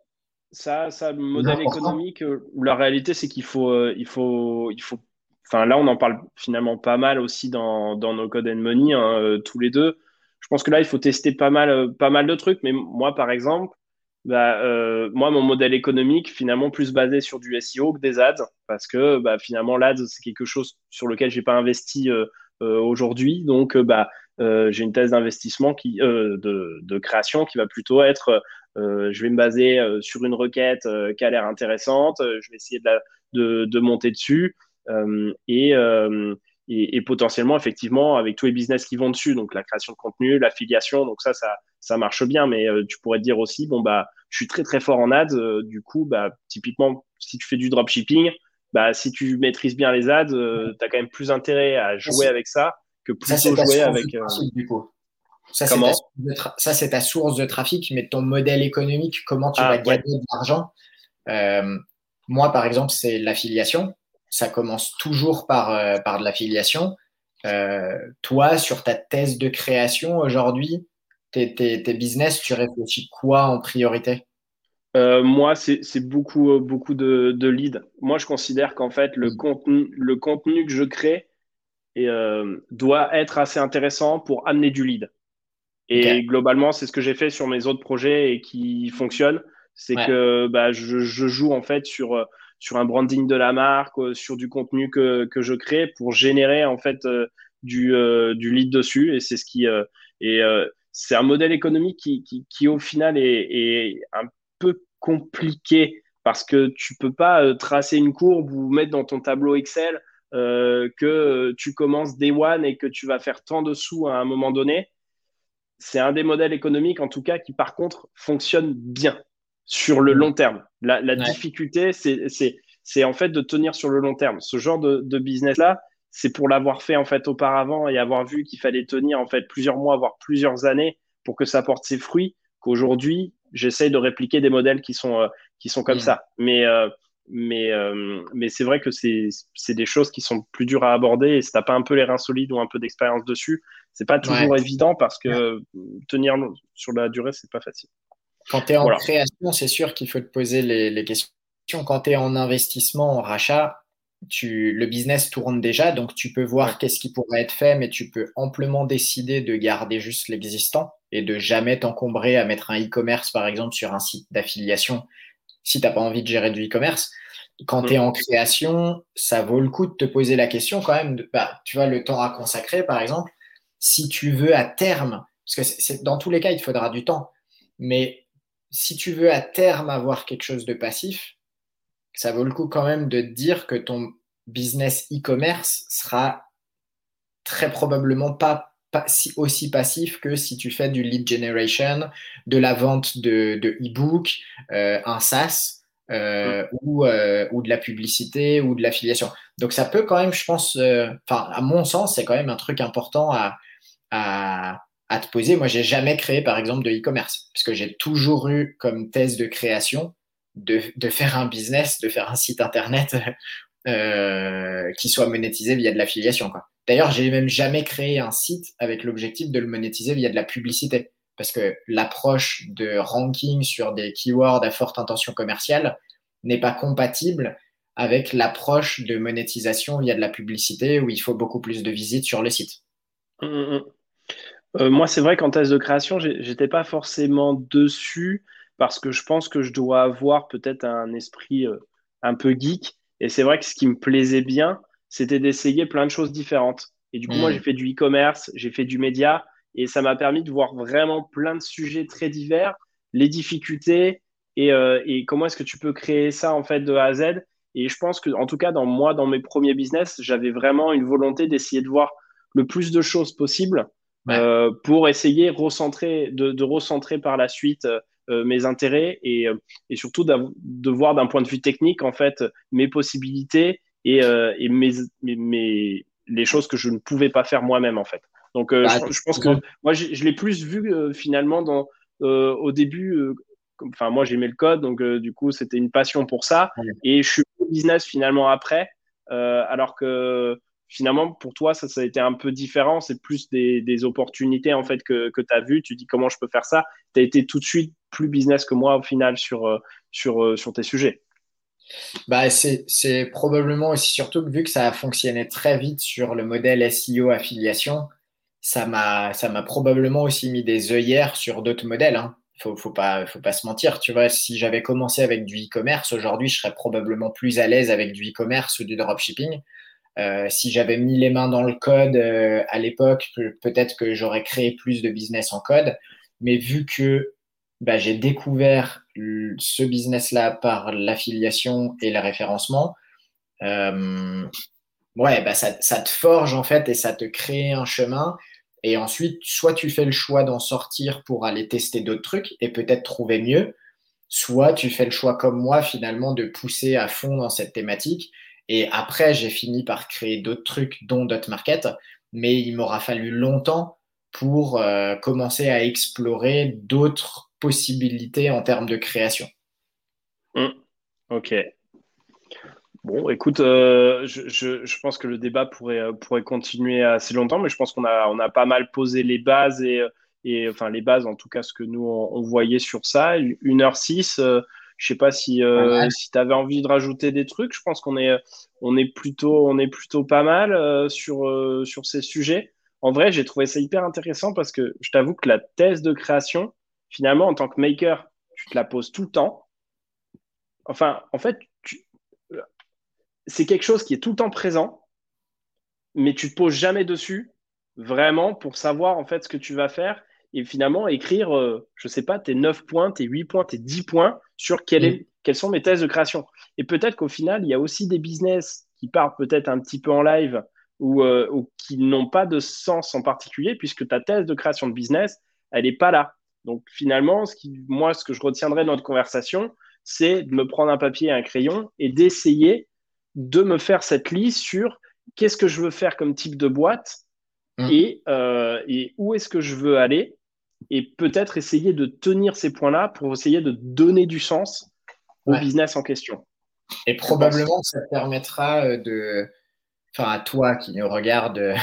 Ça, ça, modèle économique, la réalité c'est qu'il faut, il faut, il faut. Enfin, là, on en parle finalement pas mal aussi dans, dans nos Code and Money, hein, tous les deux. Je pense que là, il faut tester pas mal, pas mal de trucs. Mais moi, par exemple, bah, euh, moi, mon modèle économique, finalement, plus basé sur du SEO que des ads, parce que bah, finalement, l'ads, c'est quelque chose sur lequel j'ai pas investi euh, euh, aujourd'hui. Donc, bah, j'ai une thèse d'investissement de, création qui va plutôt être, je vais me baser sur une requête qui a l'air intéressante, je vais essayer de monter dessus. et et, potentiellement, effectivement, avec tous les business qui vont dessus, donc la création de contenu, l'affiliation, donc ça, ça, ça marche bien. Mais euh, tu pourrais te dire aussi, bon, bah, je suis très, très fort en ads. Euh, du coup, bah, typiquement, si tu fais du dropshipping, bah, si tu maîtrises bien les ads, euh, tu as quand même plus intérêt à jouer avec ça que plutôt jouer avec. du coup. Ça, c'est ta, source de trafic, mais ton modèle économique, comment tu ah, vas gagner de l'argent Moi, par exemple, c'est l'affiliation ça commence toujours par, euh, par de l'affiliation. Euh, toi, sur ta thèse de création aujourd'hui, tes, tes, business, tu réfléchis quoi en priorité? Euh, moi, c'est beaucoup, beaucoup de, de leads. Moi, je considère qu'en fait, le contenu, le contenu que je crée et, doit être assez intéressant pour amener du lead. Et globalement, c'est ce que j'ai fait sur mes autres projets et qui fonctionne. C'est que bah, je, je, joue en fait sur sur un branding de la marque, euh, sur du contenu que, que je crée pour générer en fait euh, du, euh, du lead dessus. Et c'est ce qui et c'est un modèle économique qui, qui, qui au final est, est, un peu compliqué parce que tu peux pas tracer une courbe ou mettre dans ton tableau Excel euh, que tu commences day one et que tu vas faire tant de sous à un moment donné. C'est un des modèles économiques, en tout cas, qui par contre fonctionne bien sur le long terme. La, la difficulté, c'est en fait de tenir sur le long terme. Ce genre de, de business-là, c'est pour l'avoir fait en fait auparavant et avoir vu qu'il fallait tenir en fait plusieurs mois, voire plusieurs années pour que ça porte ses fruits, qu'aujourd'hui, j'essaye de répliquer des modèles qui sont, euh, qui sont comme ça. Mais, euh, mais, euh, mais c'est vrai que c'est des choses qui sont plus dures à aborder et si t'as pas un peu les reins solides ou un peu d'expérience dessus, c'est pas toujours évident parce que tenir sur la durée, c'est pas facile. Quand tu es en création, c'est sûr qu'il faut te poser les, questions. Quand tu es en investissement, en rachat, tu, le business tourne déjà, donc tu peux voir qu'est-ce qui pourrait être fait, mais tu peux amplement décider de garder juste l'existant et de jamais t'encombrer à mettre un e-commerce, par exemple, sur un site d'affiliation si tu n'as pas envie de gérer du e-commerce. Quand tu es en création, ça vaut le coup de te poser la question quand même, de, bah, tu vois, le temps à consacrer, par exemple, si tu veux à terme, parce que c'est, dans tous les cas, il te faudra du temps, mais si tu veux à terme avoir quelque chose de passif, ça vaut le coup quand même de te dire que ton business e-commerce sera très probablement pas, aussi passif que si tu fais du lead generation, de la vente de e-book, euh, un SaaS euh, ou, euh, ou, de la publicité ou de l'affiliation. Donc ça peut quand même, je pense, enfin à mon sens, c'est quand même un truc important à, à, à te poser. Moi, j'ai jamais créé, par exemple, de e-commerce, parce que j'ai toujours eu comme thèse de création de, faire un business, de faire un site internet euh, qui soit monétisé via de l'affiliation. D'ailleurs, j'ai même jamais créé un site avec l'objectif de le monétiser via de la publicité, parce que l'approche de ranking sur des keywords à forte intention commerciale n'est pas compatible avec l'approche de monétisation via de la publicité où il faut beaucoup plus de visites sur le site. Mmh, mmh, mmh. Euh, moi, c'est vrai qu'en thèse de création, j'étais pas forcément dessus parce que je pense que je dois avoir peut-être un esprit euh, un peu geek. Et c'est vrai que ce qui me plaisait bien, c'était d'essayer plein de choses différentes. Et du coup, moi, mmh. j'ai fait du e-commerce, j'ai fait du média, et ça m'a permis de voir vraiment plein de sujets très divers, les difficultés et, euh, et comment est-ce que tu peux créer ça en fait de A à Z. Et je pense que, en tout cas, dans moi, dans mes premiers business, j'avais vraiment une volonté d'essayer de voir le plus de choses possible euh, pour essayer recentrer, de, de, recentrer par la suite mes intérêts et, et surtout de voir d'un point de vue technique en fait mes possibilités et, et mes, mes, les choses que je ne pouvais pas faire moi-même en fait. Donc bah, je, pense que moi je, l'ai plus vu finalement dans au début enfin moi j'aimais le code donc du coup c'était une passion pour ça et je suis au business finalement après alors que finalement, pour toi, ça, ça a été un peu différent. C'est plus des, opportunités en fait que, que tu as vues. Tu dis comment je peux faire ça? Tu as été tout de suite plus business que moi au final sur, euh, sur, euh, sur tes sujets. Bah, c'est probablement aussi surtout que vu que ça a fonctionné très vite sur le modèle SEO affiliation, ça m'a probablement aussi mis des œillères sur d'autres modèles. Hein. Faut, faut pas, faut pas se mentir. Tu vois, si j'avais commencé avec du e-commerce, aujourd'hui, je serais probablement plus à l'aise avec du e-commerce ou du dropshipping. Euh, si j'avais mis les mains dans le code à l'époque, peut-être que j'aurais créé plus de business en code. Mais vu que bah, j'ai découvert ce business-là par l'affiliation et le référencement, euh, ouais, bah, ça, te forge en fait et ça te crée un chemin. Et ensuite, soit tu fais le choix d'en sortir pour aller tester d'autres trucs et peut-être trouver mieux, soit tu fais le choix comme moi finalement de pousser à fond dans cette thématique. Et après, j'ai fini par créer d'autres trucs, dont Market, mais il m'aura fallu longtemps pour euh, commencer à explorer d'autres possibilités en termes de création. Mmh. Ok. Bon, écoute, euh, je, pense que le débat pourrait, euh, pourrait continuer assez longtemps, mais je pense qu'on a, on a pas mal posé les bases et, et enfin les bases, en tout cas ce que nous on, voyait sur ça. 1h06, je sais pas si, euh, si tu avais envie de rajouter des trucs. Je pense qu'on est, on est, plutôt, on est plutôt pas mal euh, sur, euh, sur ces sujets. En vrai, j'ai trouvé ça hyper intéressant parce que je t'avoue que la thèse de création, finalement, en tant que maker, tu te la poses tout le temps. Enfin, en fait, c'est quelque chose qui est tout le temps présent, mais tu te poses jamais dessus, vraiment, pour savoir en fait ce que tu vas faire et finalement écrire, euh, je sais pas, tes 9 points, tes 8 points, tes 10 points sur quel est, mm. quelles sont mes thèses de création. Et peut-être qu'au final, il y a aussi des business qui partent peut-être un petit peu en live ou, euh, ou qui n'ont pas de sens en particulier puisque ta thèse de création de business, elle n'est pas là. Donc finalement, ce qui, moi, ce que je retiendrai de notre conversation, c'est de me prendre un papier et un crayon et d'essayer de me faire cette liste sur qu'est-ce que je veux faire comme type de boîte mm. et, euh, et, où est-ce que je veux aller et peut-être essayer de tenir ces points-là pour essayer de donner du sens au business en question. Et probablement, ça te permettra euh, de, enfin, à toi qui nous regarde euh,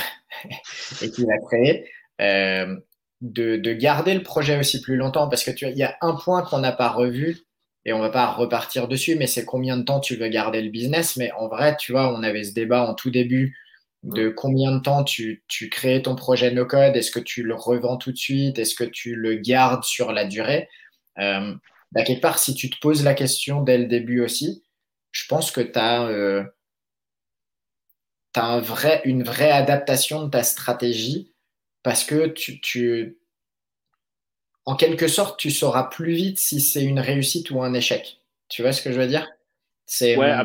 <laughs> et qui l'a créé, euh, de, de, garder le projet aussi plus longtemps parce que tu il y a un point qu'on n'a pas revu et on va pas repartir dessus, mais c'est combien de temps tu veux garder le business. Mais en vrai, tu vois, on avait ce débat en tout début de combien de temps tu, tu crées ton projet no-code, est-ce que tu le revends tout de suite, est-ce que tu le gardes sur la durée. Euh, bah, quelque part, si tu te poses la question dès le début aussi, je pense que tu as, euh, un vrai, une vraie adaptation de ta stratégie parce que tu, tu, en quelque sorte, tu sauras plus vite si c'est une réussite ou un échec. Tu vois ce que je veux dire? C'est ouais,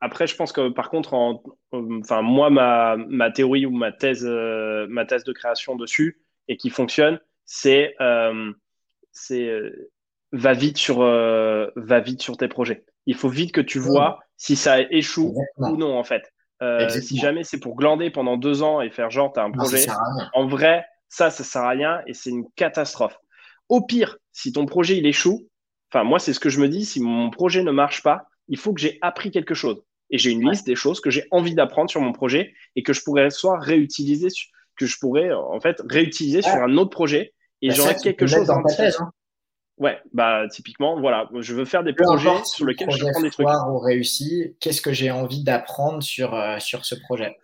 après, je pense que par contre, enfin, moi, ma, ma, théorie ou ma thèse, euh, ma thèse de création dessus et qui fonctionne, c'est euh, euh va vite sur euh, va vite sur tes projets. Il faut vite que tu vois si ça échoue ou non en fait. Si jamais c'est pour glander pendant deux ans et faire genre tu as un projet, en vrai, ça, ça sert à rien et c'est une catastrophe. Au pire, si ton projet il échoue, enfin moi c'est ce que je me dis, si mon projet ne marche pas, il faut que j'ai appris quelque chose. Et j'ai une liste des choses que j'ai envie d'apprendre sur mon projet et que je pourrais soit réutiliser, que je pourrais en fait réutiliser sur un autre projet. Et bah, j'aurais quelque chose dans ta hein. Ouais, bah typiquement, voilà, je veux faire des projets sur lesquels je prends des trucs. ou réussi, qu'est-ce que j'ai envie d'apprendre sur, euh, sur ce projet?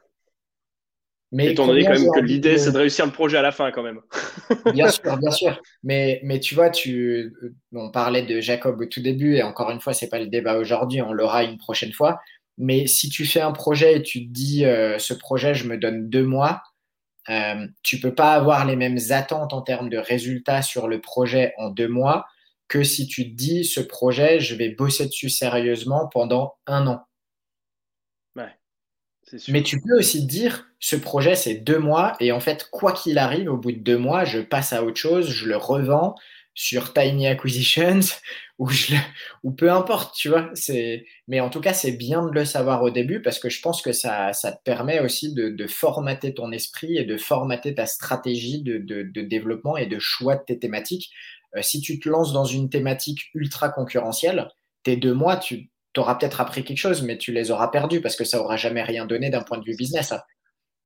Mais Étant donné quand même que l'idée, c'est de réussir le projet à la fin quand même. <laughs> bien sûr, bien sûr. Mais, mais tu vois, tu, on parlait de Jacob au tout début, et encore une fois, c'est pas le débat aujourd'hui, on l'aura une prochaine fois. Mais si tu fais un projet et tu te dis, euh, ce projet, je me donne deux mois, euh, tu peux pas avoir les mêmes attentes en termes de résultats sur le projet en deux mois que si tu te dis, ce projet, je vais bosser dessus sérieusement pendant un an. Mais tu peux aussi te dire, ce projet, c'est deux mois, et en fait, quoi qu'il arrive, au bout de deux mois, je passe à autre chose, je le revends, sur Tiny Acquisitions <laughs> ou, je, ou peu importe, tu vois. Mais en tout cas, c'est bien de le savoir au début parce que je pense que ça, ça te permet aussi de, de, formater ton esprit et de formater ta stratégie de, de, de développement et de choix de tes thématiques. Euh, si tu te lances dans une thématique ultra concurrentielle, tes deux mois, tu auras peut-être appris quelque chose, mais tu les auras perdus parce que ça aura jamais rien donné d'un point de vue business.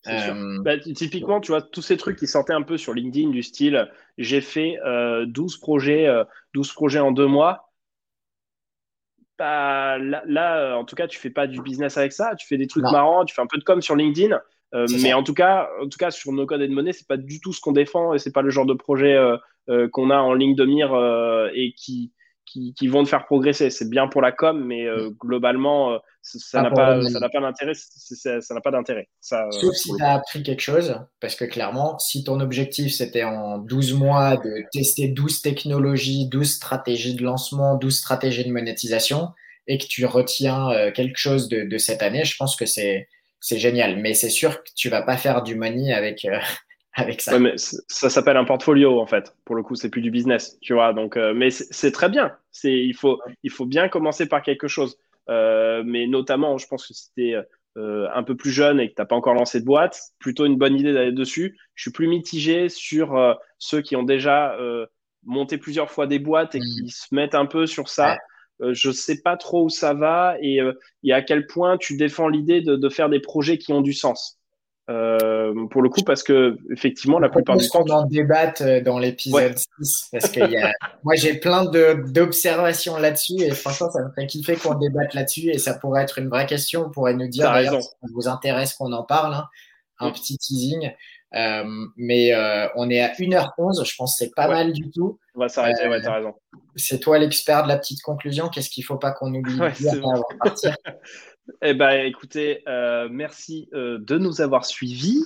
Euh, bah, typiquement, tu vois, tous ces trucs qui sortaient un peu sur LinkedIn du style j'ai fait 12, euh, projets, 12 projets en deux mois. Bah, là, en tout cas, tu fais pas du business avec ça. Tu fais des trucs marrants, tu fais un peu de com sur LinkedIn. mais en tout, cas, en tout cas, sur nos codes et de monnaie, c'est pas du tout ce qu'on défend et c'est pas le genre de projet qu'on a en ligne de mire et qui, qui, vont te faire progresser. C'est bien pour la com, mais euh, globalement, euh, ça n'a pas, pas d'intérêt. Ça n'a pas d'intérêt. Euh, Sauf si tu as appris quelque chose, parce que clairement, si ton objectif c'était en 12 mois de tester 12 technologies, 12 stratégies de lancement, 12 stratégies de monétisation, et que tu retiens quelque chose de, de cette année, je pense que c'est génial. Mais c'est sûr que tu vas pas faire du money avec avec ça. mais ça s'appelle un portfolio en fait. Pour le coup, c'est plus du business, tu vois. Donc, euh, mais c'est très bien. C'est il faut il faut bien commencer par quelque chose. Euh, mais notamment, je pense que si tu es euh, un peu plus jeune et que tu n'as pas encore lancé de boîte, plutôt une bonne idée d'aller dessus. Je suis plus mitigé sur ceux qui ont déjà monté plusieurs fois des boîtes et qui se mettent un peu sur ça. je sais pas trop où ça va et, et à quel point tu défends l'idée de, de, faire des projets qui ont du sens. Euh, pour le coup, parce que effectivement, la plupart du temps. On en débatte euh, dans l'épisode 6, parce que y a... <laughs> moi j'ai plein d'observations là-dessus, et franchement, ça me ferait kiffer qu'on débatte là-dessus, et ça pourrait être une vraie question. On pourrait nous dire si ça vous intéresse qu'on en parle, hein. un petit teasing. Euh, mais euh, on est à 1h11, je pense que c'est pas mal du tout. On va s'arrêter, ouais, t'as raison. C'est toi l'expert de la petite conclusion. Qu'est-ce qu'il faut pas qu'on oublie <laughs> de dire avant de partir? <laughs> Eh ben, écoutez, euh, merci euh, de nous avoir suivis.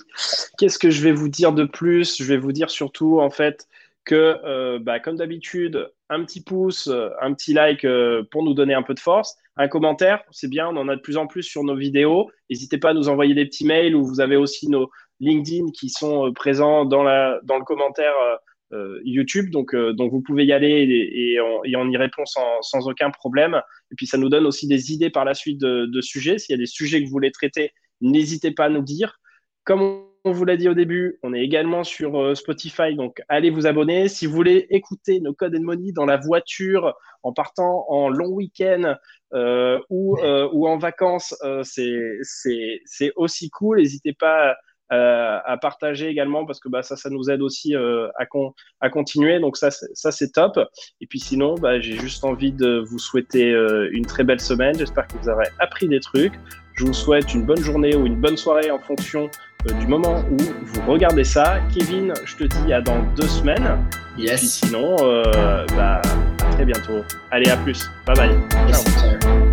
Qu'est-ce que je vais vous dire de plus? Je vais vous dire surtout, en fait, que, euh, bah, comme d'habitude, un petit pouce, un petit like pour nous donner un peu de force, un commentaire, c'est bien, on en a de plus en plus sur nos vidéos. N'hésitez pas à nous envoyer des petits mails ou vous avez aussi nos LinkedIn qui sont présents dans, la, dans le commentaire YouTube. Donc, euh, donc, vous pouvez y aller et, on, y répond sans, aucun problème. Et puis, ça nous donne aussi des idées par la suite de, sujets. S'il y a des sujets que vous voulez traiter, n'hésitez pas à nous dire. Comme on vous l'a dit au début, on est également sur euh, Spotify, donc allez vous abonner. Si vous voulez écouter nos codes and money dans la voiture, en partant en long week-end ou, ou en vacances, c'est aussi cool. N'hésitez pas euh, à partager également parce que bah, ça, ça nous aide aussi euh, à, à continuer. Donc ça, ça c'est top. Et puis sinon, bah, j'ai juste envie de vous souhaiter euh, une très belle semaine. J'espère que vous aurez appris des trucs. Je vous souhaite une bonne journée ou une bonne soirée en fonction du moment où vous regardez ça. Kevin, je te dis à dans deux semaines. Yes. Et puis sinon, bah, à très bientôt. Allez, à plus. Bye bye. Ciao.